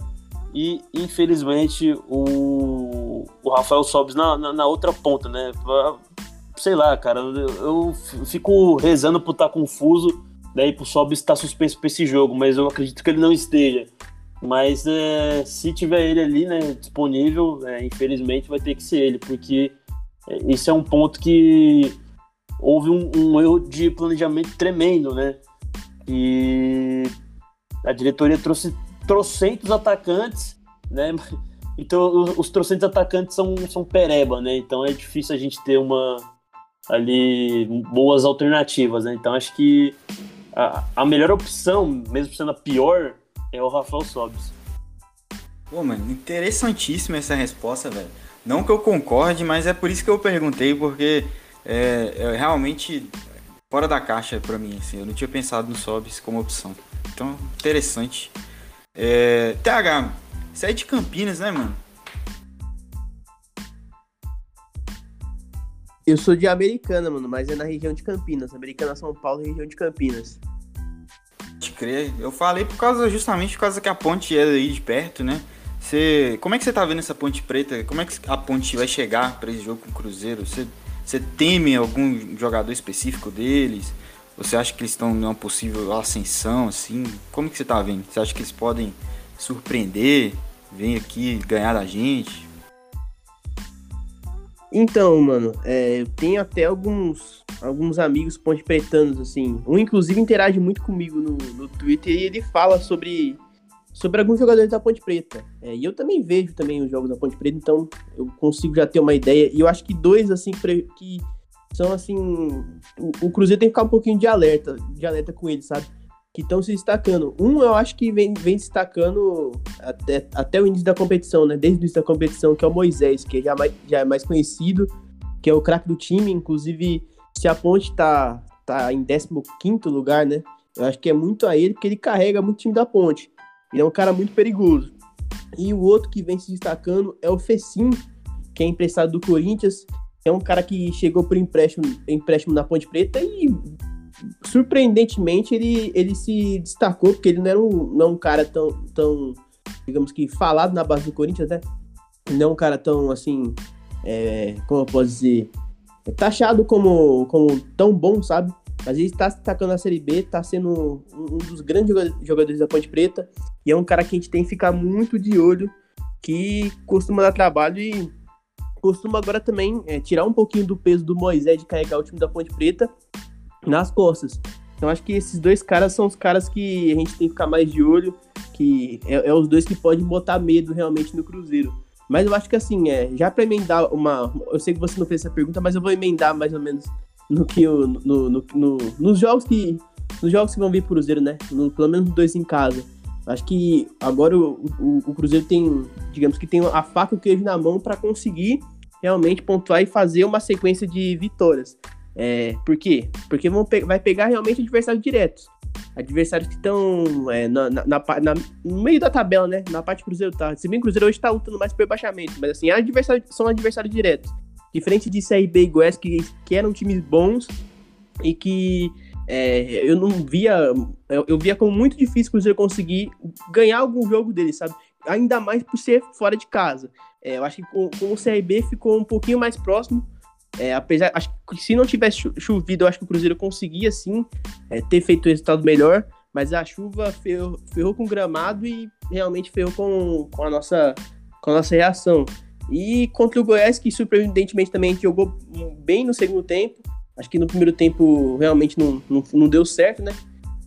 e, infelizmente, o, o Rafael Sobis na, na, na, outra ponta, né? Sei lá, cara, eu, eu fico rezando por estar confuso, daí pro Sobis estar suspenso para esse jogo, mas eu acredito que ele não esteja. Mas é, se tiver ele ali, né, disponível, é, infelizmente vai ter que ser ele, porque é, esse é um ponto que houve um, um erro de planejamento tremendo, né? E a diretoria trouxe trocentos atacantes, né? [laughs] Então os, os trocentos atacantes são, são pereba, né? Então é difícil a gente ter uma ali boas alternativas, né? Então acho que a, a melhor opção, mesmo sendo a pior, é o Rafael Sobis. Pô, mano, interessantíssima essa resposta, velho. Não que eu concorde, mas é por isso que eu perguntei, porque é, é realmente fora da caixa para mim, assim. Eu não tinha pensado no Sobis como opção. Então, interessante. É, TH, você é de Campinas, né, mano? Eu sou de Americana, mano, mas é na região de Campinas. Americana, São Paulo, região de Campinas. Pode crer. Eu falei por causa, justamente por causa que a ponte é aí de perto, né? Você, como é que você tá vendo essa ponte preta? Como é que a ponte vai chegar para esse jogo com o Cruzeiro? Você, você teme algum jogador específico deles? Você acha que eles estão numa possível ascensão, assim? Como que você tá vendo? Você acha que eles podem surpreender, vir aqui ganhar da gente? Então, mano, é, eu tenho até alguns, alguns amigos ponte pretanos, assim. Um, inclusive, interage muito comigo no, no Twitter e ele fala sobre, sobre alguns jogadores da Ponte Preta. É, e eu também vejo também os jogos da Ponte Preta, então eu consigo já ter uma ideia. E eu acho que dois, assim, que são assim. O, o, Cruzeiro tem que ficar um pouquinho de alerta, de alerta com ele, sabe? Que estão se destacando. Um eu acho que vem, vem destacando até, até o início da competição, né? Desde o início da competição, que é o Moisés, que já, mais, já é mais conhecido, que é o craque do time. Inclusive, se a ponte tá, tá em 15 lugar, né? Eu acho que é muito a ele, porque ele carrega muito o time da ponte. Ele é um cara muito perigoso. E o outro que vem se destacando é o Fecim, que é emprestado do Corinthians, é um cara que chegou por empréstimo, empréstimo na Ponte Preta e surpreendentemente ele, ele se destacou, porque ele não era um, não é um cara tão, tão, digamos que, falado na base do Corinthians, né? Não é um cara tão, assim, é, como eu posso dizer, é taxado como, como tão bom, sabe? Mas ele está se destacando na Série B, está sendo um, um dos grandes jogadores da Ponte Preta, e é um cara que a gente tem que ficar muito de olho que costuma dar trabalho e costuma agora também é, tirar um pouquinho do peso do Moisés de carregar o time da Ponte Preta nas costas. Então acho que esses dois caras são os caras que a gente tem que ficar mais de olho, que é, é os dois que podem botar medo realmente no Cruzeiro. Mas eu acho que assim, é, já para emendar uma. Eu sei que você não fez essa pergunta, mas eu vou emendar mais ou menos no que eu, no, no, no, nos jogos que. Nos jogos que vão vir pro Cruzeiro, né? No, pelo menos dois em casa. Acho que agora o, o, o, Cruzeiro tem, digamos que tem a faca e o queijo na mão para conseguir realmente pontuar e fazer uma sequência de vitórias. É, por quê? Porque vão pe vai pegar realmente adversários diretos. Adversários que estão é, na, na, na, no meio da tabela, né? Na parte Cruzeiro tá. Se bem que o Cruzeiro hoje tá lutando mais por rebaixamento, mas assim, são adversários diretos. Diferente de CRB e Goiás, que, que eram times bons e que é, eu não via. Eu, eu, via como muito difícil o Cruzeiro conseguir ganhar algum jogo dele, sabe? Ainda mais por ser fora de casa. É, eu acho que com, com, o CRB ficou um pouquinho mais próximo. É, apesar, acho que se não tivesse chovido, eu acho que o Cruzeiro conseguia sim é, ter feito o resultado melhor. Mas a chuva ferrou, ferrou com o gramado e realmente ferrou com, com, a nossa, com a nossa reação. E contra o Goiás, que surpreendentemente também jogou bem no segundo tempo, Acho que no primeiro tempo realmente não, não, não, deu certo, né?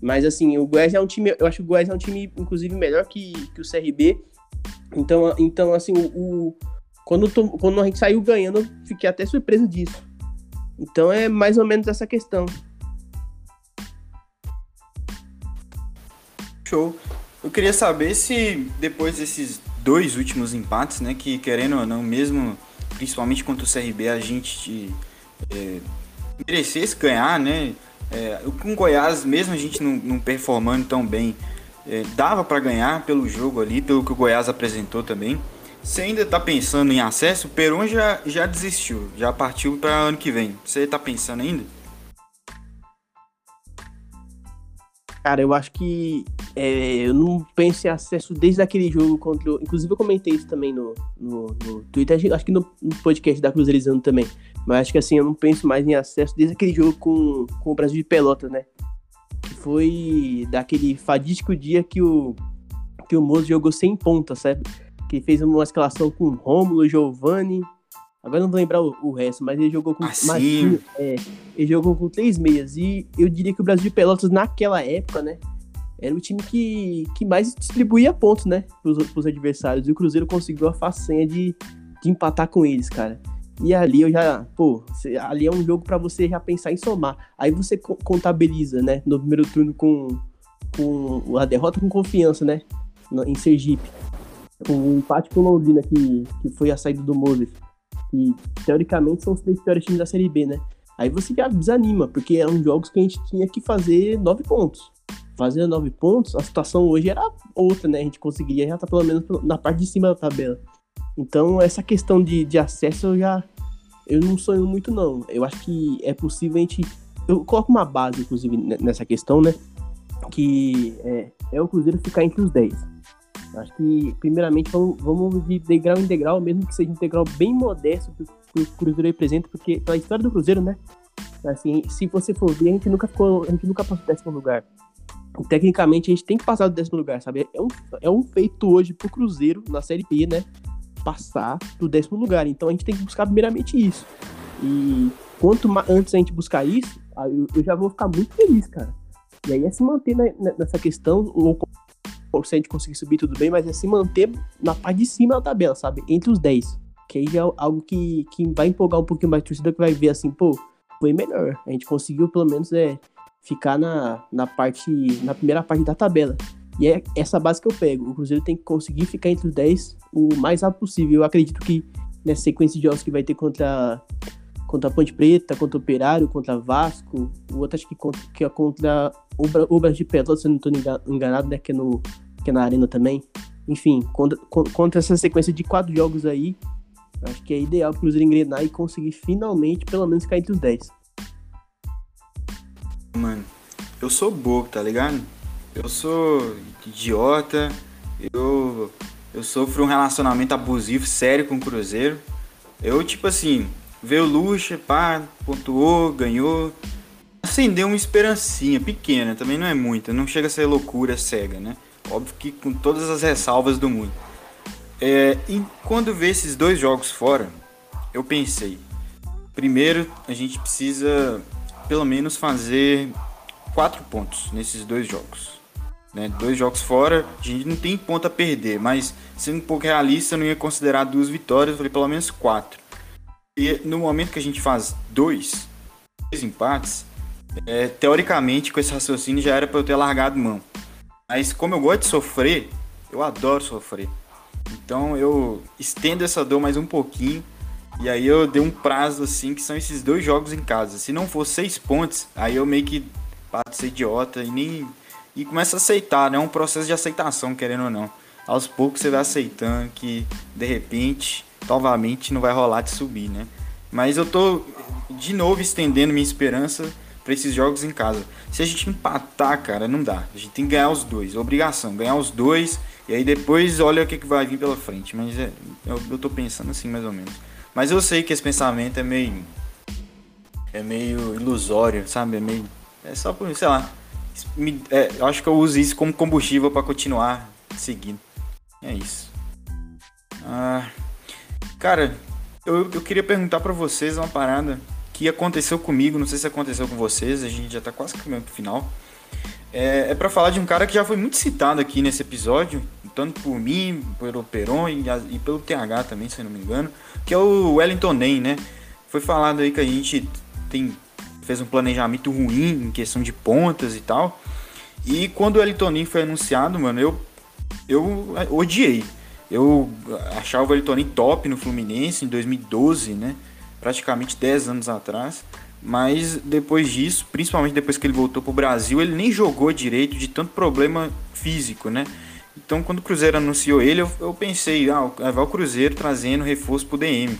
Mas assim, o Goiás é um time, eu acho que o Goiás é um time, inclusive, melhor que, que o CRB. Então, então assim, o, o quando, quando a gente saiu ganhando, eu fiquei até surpreso disso. Então é mais ou menos essa questão. Show. Eu queria saber se depois desses dois últimos empates, né, que querendo ou não, mesmo principalmente contra o CRB, a gente é, merecesse ganhar, né? É, com Goiás, mesmo a gente não, não performando tão bem, é, dava para ganhar pelo jogo ali, pelo que o Goiás apresentou também. Você ainda está pensando em acesso? O Peron já, já desistiu, já partiu para ano que vem. Você está pensando ainda? Cara, eu acho que é, eu não penso em acesso desde aquele jogo contra. Inclusive, eu comentei isso também no, no, no Twitter, acho que no, no podcast da Cruzeirizando também. Mas acho que assim, eu não penso mais em acesso desde aquele jogo com, com o Brasil de Pelota, né? Que foi daquele fadístico dia que o, que o Moço jogou sem ponta, sabe? Que fez uma escalação com Rômulo, Giovanni. Agora não vou lembrar o, o resto, mas ele jogou com. Assim. Marquinhos, é, ele jogou com três meias. E eu diria que o Brasil de Pelotas, naquela época, né? Era o time que, que mais distribuía pontos, né? Pros, pros adversários. E o Cruzeiro conseguiu a façanha de, de empatar com eles, cara. E ali eu já, pô, ali é um jogo para você já pensar em somar. Aí você contabiliza, né, no primeiro turno com, com a derrota com confiança, né, em Sergipe. O empate com Londrina, que, que foi a saída do Moses. Que teoricamente são os três piores times da Série B, né. Aí você já desanima, porque eram jogos que a gente tinha que fazer nove pontos. Fazendo nove pontos, a situação hoje era outra, né? A gente conseguiria já estar tá pelo menos na parte de cima da tabela. Então, essa questão de, de acesso eu já. Eu não sonho muito, não. Eu acho que é possível a gente. Eu coloco uma base, inclusive, nessa questão, né? Que é, é o Cruzeiro ficar entre os 10. Acho que, primeiramente, vamos, de degrau em degrau, mesmo que seja um degrau bem modesto que o Cruzeiro representa, porque pela história do Cruzeiro, né? Assim, se você for ver, a gente nunca ficou, a gente nunca passou do décimo lugar. Tecnicamente, a gente tem que passar do décimo lugar, sabe? É um, é um feito hoje pro Cruzeiro na Série B, né? passar pro décimo lugar. Então a gente tem que buscar primeiramente isso. E quanto antes a gente buscar isso, eu já vou ficar muito feliz, cara. E aí é se manter nessa questão, ou se a gente conseguir subir tudo bem, mas é se manter na parte de cima da tabela, sabe? Entre os 10. Que aí já é algo que, que vai empolgar um pouquinho mais a torcida, que vai ver assim, pô, foi melhor. A gente conseguiu pelo menos é, ficar na, na parte, na primeira parte da tabela. E é essa base que eu pego. O Cruzeiro tem que conseguir ficar entre os 10 o mais rápido possível. Eu acredito que nessa sequência de jogos que vai ter contra, contra a Ponte Preta, contra o Operário, contra Vasco, o outro acho que, contra, que é contra o Brasil de Pelotas, se eu não estou enganado, né? Que é, no, que é na Arena também. Enfim, contra, contra essa sequência de quatro jogos aí, acho que é ideal o Cruzeiro engrenar e conseguir finalmente, pelo menos, ficar entre os 10. Mano, eu sou bobo, tá ligado? Eu sou idiota, eu, eu sofro um relacionamento abusivo sério com o Cruzeiro. Eu, tipo assim, veio Lucha, pá, pontuou, ganhou. Acendeu uma esperancinha pequena, também não é muita, não chega a ser loucura cega, né? Óbvio que com todas as ressalvas do mundo. É, e quando vê esses dois jogos fora, eu pensei, primeiro a gente precisa pelo menos fazer quatro pontos nesses dois jogos. Né? Dois jogos fora, a gente não tem ponto a perder, mas sendo um pouco realista, eu não ia considerar duas vitórias, eu falei pelo menos quatro. E no momento que a gente faz dois, dois empates, é, teoricamente com esse raciocínio já era para eu ter largado mão. Mas como eu gosto de sofrer, eu adoro sofrer. Então eu estendo essa dor mais um pouquinho. E aí eu dei um prazo assim, que são esses dois jogos em casa. Se não for seis pontos, aí eu meio que passo de ser idiota e nem. E começa a aceitar, né? É um processo de aceitação, querendo ou não. Aos poucos você vai aceitando que de repente, novamente, não vai rolar de subir, né? Mas eu tô de novo estendendo minha esperança para esses jogos em casa. Se a gente empatar, cara, não dá. A gente tem que ganhar os dois. É obrigação, ganhar os dois. E aí depois olha o que, que vai vir pela frente. Mas é, eu, eu tô pensando assim, mais ou menos. Mas eu sei que esse pensamento é meio. É meio ilusório, sabe? É meio. É só por, sei lá. Me, é, eu acho que eu uso isso como combustível para continuar seguindo. É isso. Ah, cara, eu, eu queria perguntar para vocês uma parada que aconteceu comigo, não sei se aconteceu com vocês, a gente já tá quase caminhando pro final. É, é para falar de um cara que já foi muito citado aqui nesse episódio, tanto por mim, pelo Peron e, e pelo TH também, se eu não me engano, que é o Wellington Nem, né? Foi falado aí que a gente tem, fez um planejamento ruim em questão de pontas e tal. E quando o Wellington Nem foi anunciado, mano, eu, eu odiei. Eu achava o Nem top no Fluminense em 2012, né? praticamente 10 anos atrás. Mas depois disso, principalmente depois que ele voltou para o Brasil, ele nem jogou direito de tanto problema físico, né? Então, quando o Cruzeiro anunciou ele, eu, eu pensei, ah, vai o Cruzeiro trazendo reforço para o DM.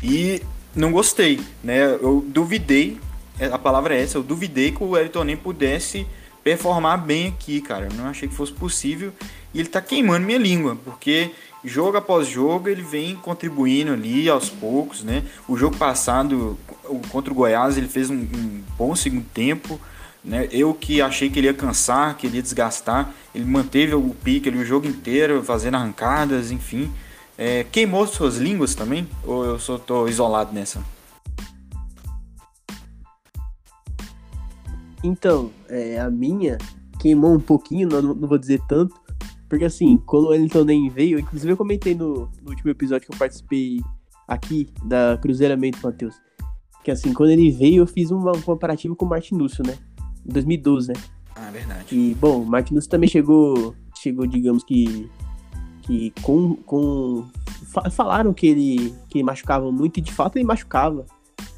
E não gostei, né? Eu duvidei, é, a palavra é essa, eu duvidei que o Elton nem pudesse performar bem aqui, cara. Eu não achei que fosse possível. E ele tá queimando minha língua, porque jogo após jogo ele vem contribuindo ali aos poucos, né? O jogo passado contra o Goiás ele fez um, um bom segundo tempo, né? Eu que achei que ele ia cansar, que ele ia desgastar, ele manteve o pique ali o jogo inteiro, fazendo arrancadas, enfim. É, queimou suas línguas também? Ou eu só tô isolado nessa? Então, é, a minha queimou um pouquinho, não, não vou dizer tanto, porque assim, quando o Wellington nem veio, inclusive eu comentei no, no, último episódio que eu participei aqui da Cruzeiramento, Matheus. Que assim, quando ele veio, eu fiz um, um comparativo com o Martinúcio, né? Em 2012, né? Ah, verdade. E, bom, o Martinúcio também chegou, chegou, digamos que, que com, com falaram que ele, que machucava muito, e de fato ele machucava.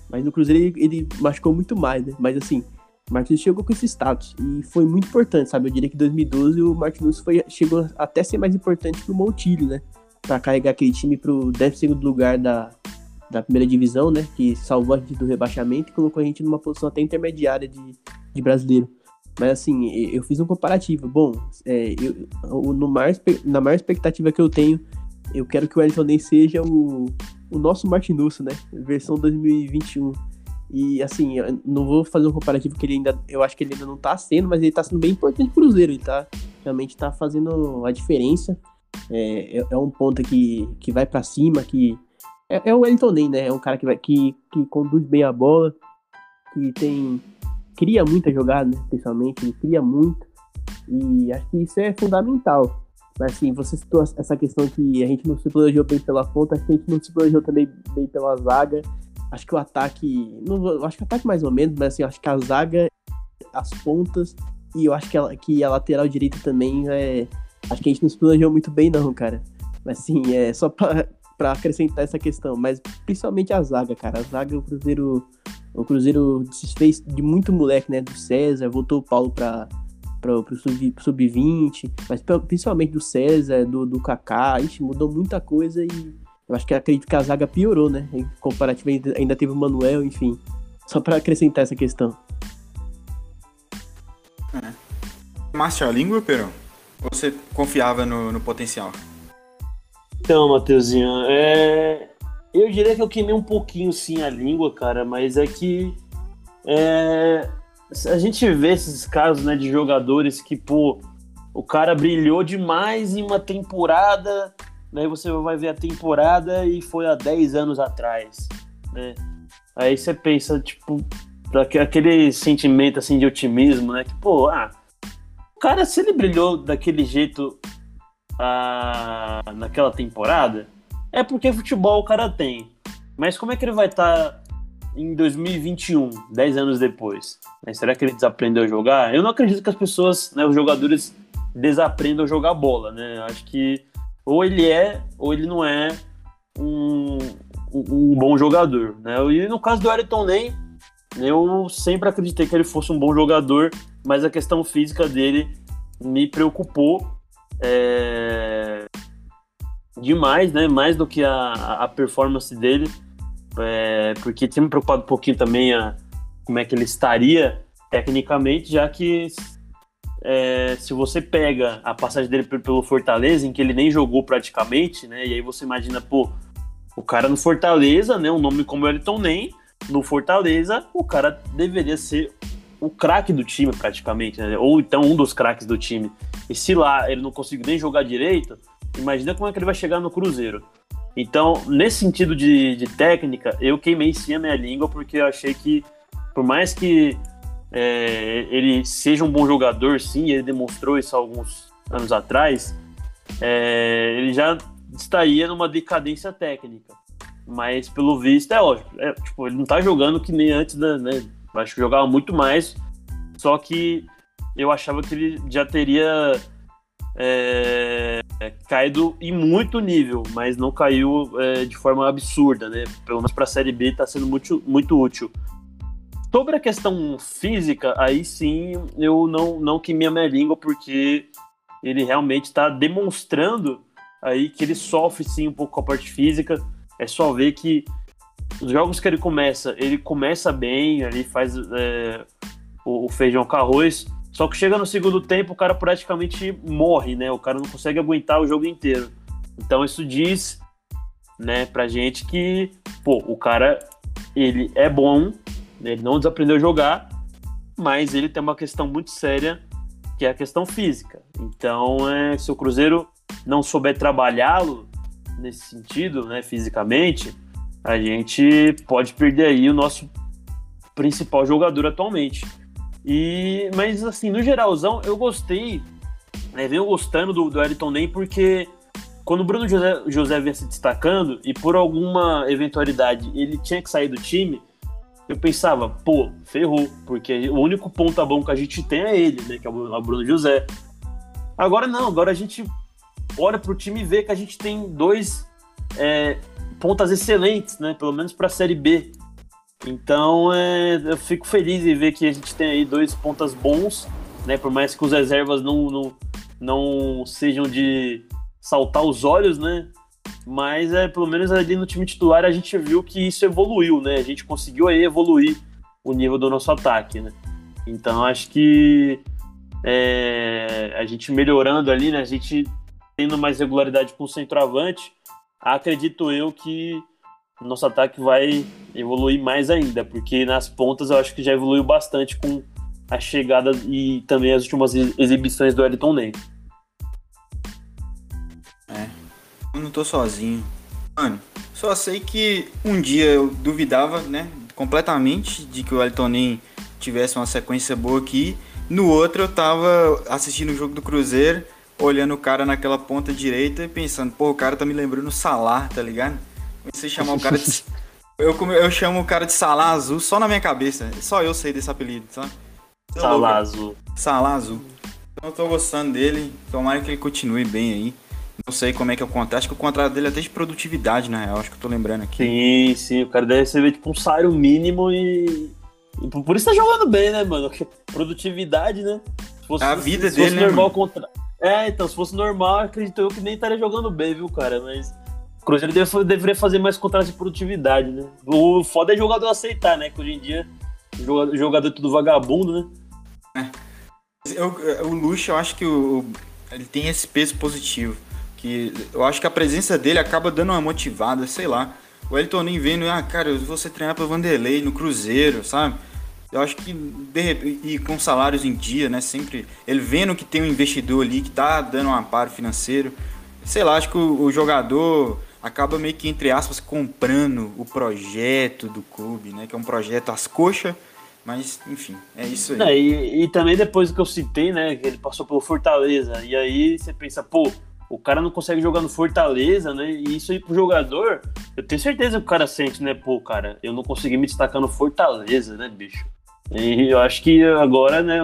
Mas no Cruzeiro ele, ele machucou muito mais, né? Mas assim, o Martinus chegou com esse status e foi muito importante, sabe? Eu diria que em 2012 o Martinus foi, chegou até a ser mais importante que o Montilho, né? Para carregar aquele time pro 12 lugar da, da primeira divisão, né? Que salvou a gente do rebaixamento e colocou a gente numa posição até intermediária de, de brasileiro. Mas assim, eu fiz um comparativo. Bom, é, eu, no maior, na maior expectativa que eu tenho, eu quero que o Wellington nem seja o, o nosso Martinusso, né? Versão 2021 e assim, não vou fazer um comparativo que ele ainda. Eu acho que ele ainda não tá sendo, mas ele tá sendo bem importante pro Cruzeiro. Ele tá realmente tá fazendo a diferença. É, é, é um ponto que, que vai para cima, que. É, é o Wellington Ney, né? É um cara que, vai, que, que conduz bem a bola, que tem. Cria muita jogada, né? Ele cria muito. E acho que isso é fundamental. Mas assim, você citou essa questão que a gente não se planejou bem pela ponta, acho que a gente não se planejou também bem pela zaga. Acho que o ataque. Não, acho que o ataque mais ou menos, mas assim, acho que a zaga, as pontas, e eu acho que, ela, que a lateral direita também é. Acho que a gente não se planejou muito bem, não, cara. Mas assim, é só pra, pra acrescentar essa questão. Mas principalmente a zaga, cara. A zaga, o Cruzeiro. O Cruzeiro se fez de muito moleque, né? Do César, voltou o Paulo pra, pra, pro sub-20, sub mas principalmente do César, do, do Kaká, ixi, mudou muita coisa e eu acho que acredito que a zaga piorou, né? Em comparativo, ainda teve o Manuel, enfim. Só para acrescentar essa questão. É. Márcio, a língua, Perão? Ou você confiava no, no potencial? Então, Matheusinho, é... eu diria que eu queimei um pouquinho sim a língua, cara, mas é que é... a gente vê esses casos né, de jogadores que, pô, o cara brilhou demais em uma temporada daí você vai ver a temporada e foi há 10 anos atrás, né? Aí você pensa, tipo, aquele sentimento assim de otimismo, né? Que, pô, ah, o cara, se ele brilhou daquele jeito ah, naquela temporada, é porque futebol o cara tem. Mas como é que ele vai estar tá em 2021, 10 anos depois? Né? Será que ele desaprendeu a jogar? Eu não acredito que as pessoas, né, os jogadores, desaprendam a jogar bola, né? Acho que ou ele é ou ele não é um, um, bom jogador, né? E no caso do Ayrton Nem, eu sempre acreditei que ele fosse um bom jogador, mas a questão física dele me preocupou é, demais, né? Mais do que a, a performance dele, é, porque tinha me preocupado um pouquinho também a, como é que ele estaria tecnicamente, já que é, se você pega a passagem dele pelo Fortaleza, em que ele nem jogou praticamente, né? E aí você imagina, pô, o cara no Fortaleza, né? Um nome como Elton Nem, no Fortaleza, o cara deveria ser o craque do time praticamente, né? Ou então um dos craques do time. E se lá ele não conseguiu nem jogar direito, imagina como é que ele vai chegar no Cruzeiro. Então, nesse sentido de, de técnica, eu queimei sim a minha língua, porque eu achei que, por mais que é, ele seja um bom jogador, sim, ele demonstrou isso alguns anos atrás, é, ele já estaria numa decadência técnica. Mas pelo visto é lógico. É, tipo, ele não tá jogando que nem antes, da, né? Acho que jogava muito mais. Só que eu achava que ele já teria é, caído em muito nível, mas não caiu é, de forma absurda, né? Pelo menos para a Série B está sendo muito, muito útil. Sobre a questão física, aí sim eu não, não queimei a minha língua, porque ele realmente está demonstrando aí que ele sofre sim um pouco com a parte física. É só ver que os jogos que ele começa, ele começa bem, ali faz é, o, o, feijão com arroz, só que chega no segundo tempo o cara praticamente morre, né? O cara não consegue aguentar o jogo inteiro. Então isso diz, né, pra gente que, pô, o cara, ele é bom, ele não desaprendeu a jogar, mas ele tem uma questão muito séria, que é a questão física. Então, é, se o Cruzeiro não souber trabalhá-lo nesse sentido, né, fisicamente, a gente pode perder aí o nosso principal jogador atualmente. E, mas assim, no geralzão, eu gostei, né, venho gostando do, do Ayrton Ney porque quando o Bruno José, José vinha se destacando e por alguma eventualidade ele tinha que sair do time, eu pensava, pô, ferrou, porque o único ponta bom que a gente tem é ele, né, que é o Bruno José. Agora não, agora a gente olha para o time e vê que a gente tem dois é, pontas excelentes, né? Pelo menos para a Série B. Então é, eu fico feliz em ver que a gente tem aí dois pontas bons, né? Por mais que os reservas não, não, não sejam de saltar os olhos, né? Mas é pelo menos ali no time titular a gente viu que isso evoluiu, né? A gente conseguiu aí evoluir o nível do nosso ataque, né? Então acho que é, a gente melhorando ali, né? A gente tendo mais regularidade com o centroavante, acredito eu que nosso ataque vai evoluir mais ainda, porque nas pontas eu acho que já evoluiu bastante com a chegada e também as últimas exibições do Elton Ney. Eu não tô sozinho. Mano, só sei que um dia eu duvidava, né, completamente de que o Elton Ney tivesse uma sequência boa aqui. No outro eu tava assistindo o jogo do Cruzeiro olhando o cara naquela ponta direita e pensando, pô, o cara tá me lembrando Salar, tá ligado? Comecei a chamar o cara de. [laughs] eu, eu chamo o cara de Salar Azul só na minha cabeça. Só eu sei desse apelido, sabe? Salar Azul. Salar Azul. Então eu tô gostando dele. Tomara que ele continue bem aí. Não sei como é que é o contrato. Acho que o contrato dele é até de produtividade, na real. Acho que eu tô lembrando aqui. Sim, sim. O cara deve receber tipo um salário mínimo e. e por isso tá jogando bem, né, mano? Produtividade, né? Se fosse, a vida se dele, né, normal, contra... É, então, se fosse normal, acredito eu que nem estaria jogando bem, viu, cara? Mas o Cruzeiro deve, deveria fazer mais contratos de produtividade, né? O foda é jogador aceitar, né? Que hoje em dia o jogador é tudo vagabundo, né? É. Eu, o Luxo, eu acho que o, ele tem esse peso positivo. Que eu acho que a presença dele acaba dando uma motivada, sei lá. O Elton nem vendo, ah, cara, eu vou treinado pelo Vanderlei no Cruzeiro, sabe? Eu acho que de, e com salários em dia, né? Sempre ele vendo que tem um investidor ali que tá dando um amparo financeiro, sei lá, acho que o, o jogador acaba meio que, entre aspas, comprando o projeto do clube, né? Que é um projeto às coxas, mas enfim, é isso aí. É, e, e, também depois que eu citei, né, que ele passou pelo Fortaleza, e aí você pensa, pô, o cara não consegue jogar no Fortaleza, né? E isso aí pro jogador, eu tenho certeza que o cara sente, né? Pô, cara, eu não consegui me destacar no Fortaleza, né, bicho? E eu acho que agora, né?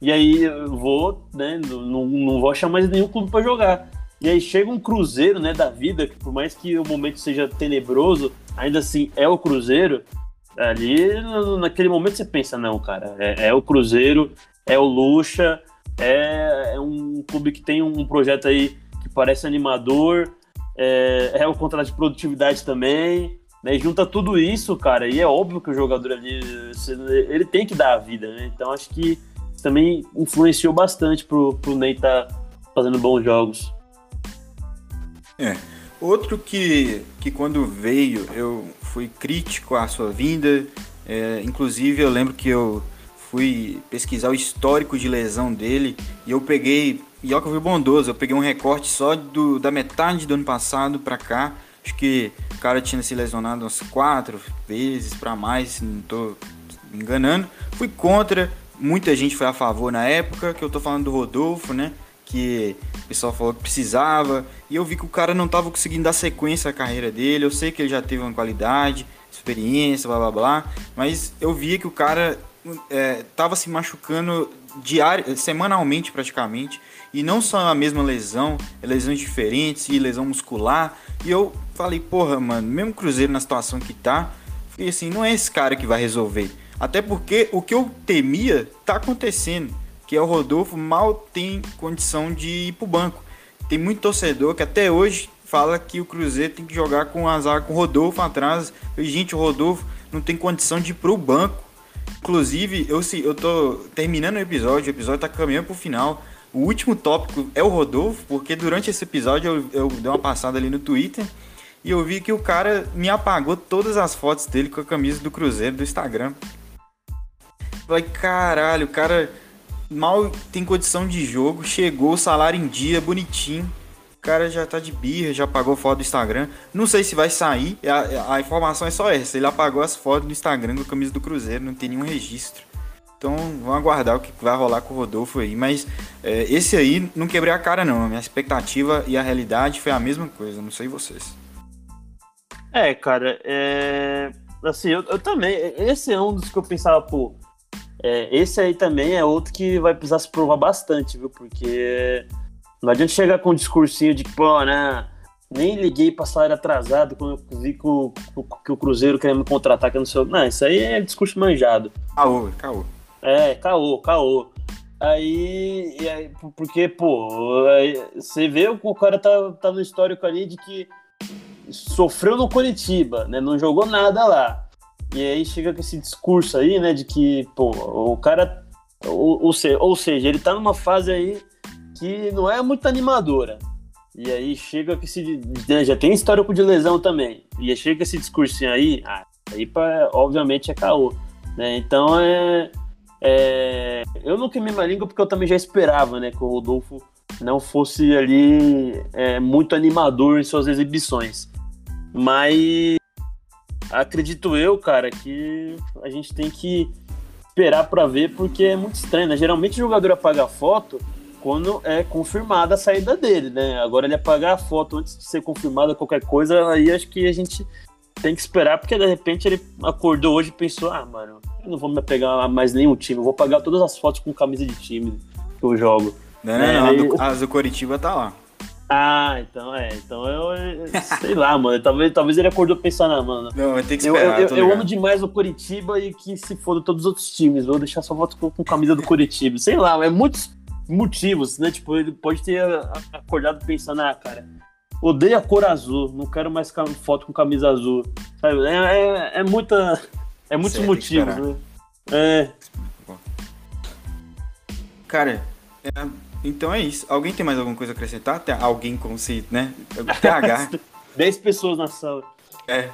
E aí eu vou, né? Não, não vou achar mais nenhum clube para jogar. E aí chega um Cruzeiro, né, da vida, que por mais que o momento seja tenebroso, ainda assim é o Cruzeiro. Ali, naquele momento você pensa, não, cara, é, é o Cruzeiro, é o Lucha, é, é um clube que tem um projeto aí parece animador, é, é o contrato de produtividade também, né? junta tudo isso, cara, e é óbvio que o jogador ali, ele tem que dar a vida, né? Então acho que também influenciou bastante pro, pro Ney tá fazendo bons jogos. É. Outro que, que quando veio eu fui crítico à sua vinda, é, inclusive eu lembro que eu fui pesquisar o histórico de lesão dele e eu peguei e olha que eu fui bondoso, eu peguei um recorte só do, da metade do ano passado pra cá. Acho que o cara tinha se lesionado umas quatro vezes para mais, se não tô me enganando. Fui contra, muita gente foi a favor na época, que eu tô falando do Rodolfo, né? Que o pessoal falou que precisava. E eu vi que o cara não tava conseguindo dar sequência à carreira dele. Eu sei que ele já teve uma qualidade, experiência, blá blá blá. Mas eu via que o cara é, tava se machucando diário, semanalmente praticamente. E não só a mesma lesão, lesões diferentes e lesão muscular. E eu falei, porra, mano, mesmo Cruzeiro na situação que tá, fiquei assim, não é esse cara que vai resolver. Até porque o que eu temia tá acontecendo, que é o Rodolfo mal tem condição de ir pro banco. Tem muito torcedor que até hoje fala que o Cruzeiro tem que jogar com azar com o Rodolfo atrás. E, gente, o Rodolfo não tem condição de ir pro banco. Inclusive, eu, eu tô terminando o episódio, o episódio tá caminhando pro final. O último tópico é o Rodolfo, porque durante esse episódio eu, eu dei uma passada ali no Twitter e eu vi que o cara me apagou todas as fotos dele com a camisa do Cruzeiro do Instagram. Falei, caralho, o cara mal tem condição de jogo, chegou, salário em dia, bonitinho. Cara já tá de birra, já apagou foto do Instagram. Não sei se vai sair, a, a informação é só essa. Ele apagou as fotos do Instagram com a camisa do Cruzeiro, não tem nenhum registro. Então vamos aguardar o que vai rolar com o Rodolfo aí. Mas é, esse aí não quebrei a cara não. A minha expectativa e a realidade foi a mesma coisa. Não sei vocês. É, cara, é... assim, eu, eu também. Esse é um dos que eu pensava, pô. É, esse aí também é outro que vai precisar se provar bastante, viu? Porque não adianta chegar com um discursinho de, pô, né? Nem liguei pra salário atrasado quando eu vi que o, que o Cruzeiro queria me contratar, que eu não sei. Não, isso aí é discurso manjado. Caô, caô. É, caô, caô. Aí, aí, porque, pô, aí, você vê o cara tá, tá no histórico ali de que sofreu no Curitiba, né? Não jogou nada lá. E aí chega com esse discurso aí, né? De que, pô, o cara. Ou, ou, seja, ou seja, ele tá numa fase aí que não é muito animadora. E aí chega com esse. Né, já tem histórico de lesão também. E aí chega esse discursinho aí, ah, aí pra, obviamente é caô. Né? Então é é, eu não queimei minha língua porque eu também já esperava né, que o Rodolfo não fosse ali é, muito animador em suas exibições. Mas acredito eu, cara, que a gente tem que esperar para ver porque é muito estranho, né? Geralmente o jogador apaga a foto quando é confirmada a saída dele, né? Agora ele apagar a foto antes de ser confirmada qualquer coisa, aí acho que a gente tem que esperar, porque de repente ele acordou hoje e pensou: ah, mano, eu não vou me pegar mais nenhum time, eu vou pagar todas as fotos com camisa de time que eu jogo. Não, não, é, não, aí... a do Coritiba tá lá. Ah, então é. Então eu. Sei lá, mano. Talvez, talvez ele acordou pensando, ah, mano. Não, vai ter que esperar. Eu, eu, eu amo demais o Coritiba e que se foda todos os outros times. Vou deixar só foto com, com camisa do Coritiba. Sei lá, é muitos motivos, né? Tipo, ele pode ter acordado pensando, ah, cara, odeio a cor azul, não quero mais foto com camisa azul. Sabe? É, é, é muita. É muitos Você motivos, né? É. Cara, é, então é isso. Alguém tem mais alguma coisa a acrescentar? Tem alguém com se, né? TH. 10 [laughs] pessoas na sala. É.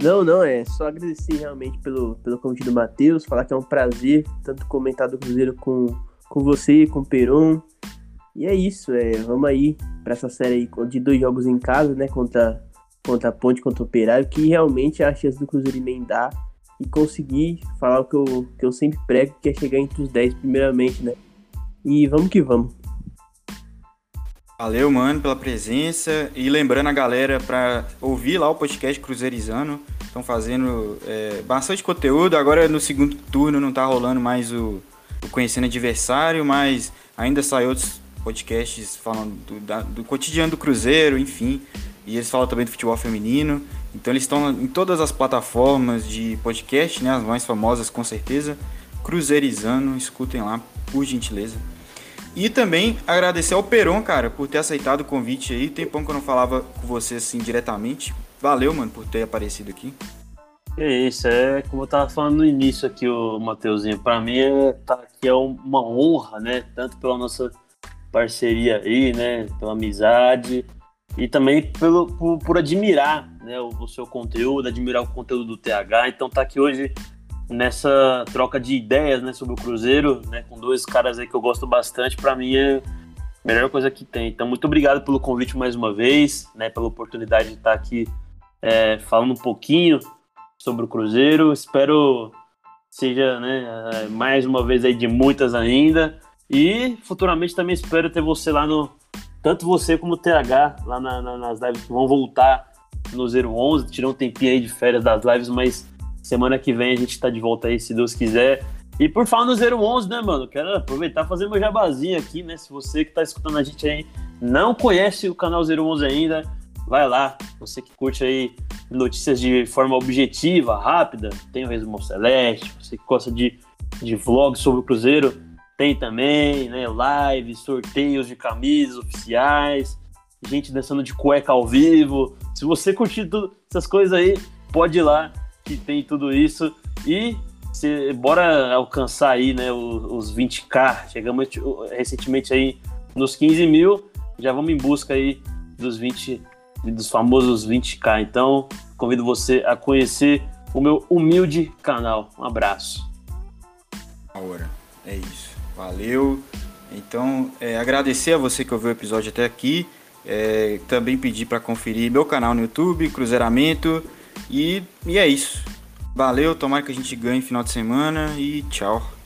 Não, não, é só agradecer realmente pelo, pelo convite do Matheus, falar que é um prazer tanto comentar do Cruzeiro com, com você, com o Peron, E é isso, é, vamos aí para essa série de dois jogos em casa, né? Contra, contra a Ponte, contra o Operário, que realmente é a chance do Cruzeiro emendar e conseguir falar o que eu, que eu sempre prego, que é chegar entre os 10 primeiramente, né? E vamos que vamos. Valeu, mano, pela presença. E lembrando a galera para ouvir lá o podcast Cruzeirizando. Estão fazendo é, bastante conteúdo. Agora no segundo turno não tá rolando mais o, o Conhecendo Adversário, mas ainda sai outros podcasts falando do, da, do cotidiano do Cruzeiro, enfim. E eles falam também do futebol feminino. Então eles estão em todas as plataformas de podcast, né? As mais famosas com certeza. Cruzeirizando, escutem lá, por gentileza. E também agradecer ao Peron, cara, por ter aceitado o convite aí. Tempão que eu não falava com você assim diretamente. Valeu, mano, por ter aparecido aqui. É isso, é como eu tava falando no início aqui, o Mateuzinho. Para mim, é, tá aqui é uma honra, né? Tanto pela nossa parceria aí, né? Pela amizade e também pelo, por, por admirar né, o, o, seu conteúdo, admirar o conteúdo do TH. Então tá aqui hoje nessa troca de ideias né, sobre o Cruzeiro, né, com dois caras aí que eu gosto bastante, para mim é a melhor coisa que tem. Então, muito obrigado pelo convite mais uma vez, né, pela oportunidade de estar aqui é, falando um pouquinho sobre o Cruzeiro. Espero seja né, mais uma vez aí de muitas ainda. E futuramente também espero ter você lá no. Tanto você como o TH lá na, na, nas lives que vão voltar no 011. Tirei um tempinho aí de férias das lives, mas Semana que vem a gente tá de volta aí, se Deus quiser. E por falar no 011, né, mano? Quero aproveitar e fazer meu jabazinho aqui, né? Se você que tá escutando a gente aí não conhece o canal 011 ainda, vai lá. Você que curte aí notícias de forma objetiva, rápida, tem o Resumo Celeste. Você que gosta de, de vlogs sobre o Cruzeiro, tem também, né? Lives, sorteios de camisas oficiais, gente dançando de cueca ao vivo. Se você curtir tudo essas coisas aí, pode ir lá que tem tudo isso. E se, bora alcançar aí, né, os, os 20k. Chegamos recentemente aí nos 15 mil. Já vamos em busca aí dos 20, dos famosos 20k. Então, convido você a conhecer o meu humilde canal. Um abraço. Hora, é isso. Valeu. Então, é, agradecer a você que ouviu o episódio até aqui. É, também pedir para conferir meu canal no YouTube, Cruzeiramento. E, e é isso. Valeu, tomara que a gente ganhe final de semana e tchau.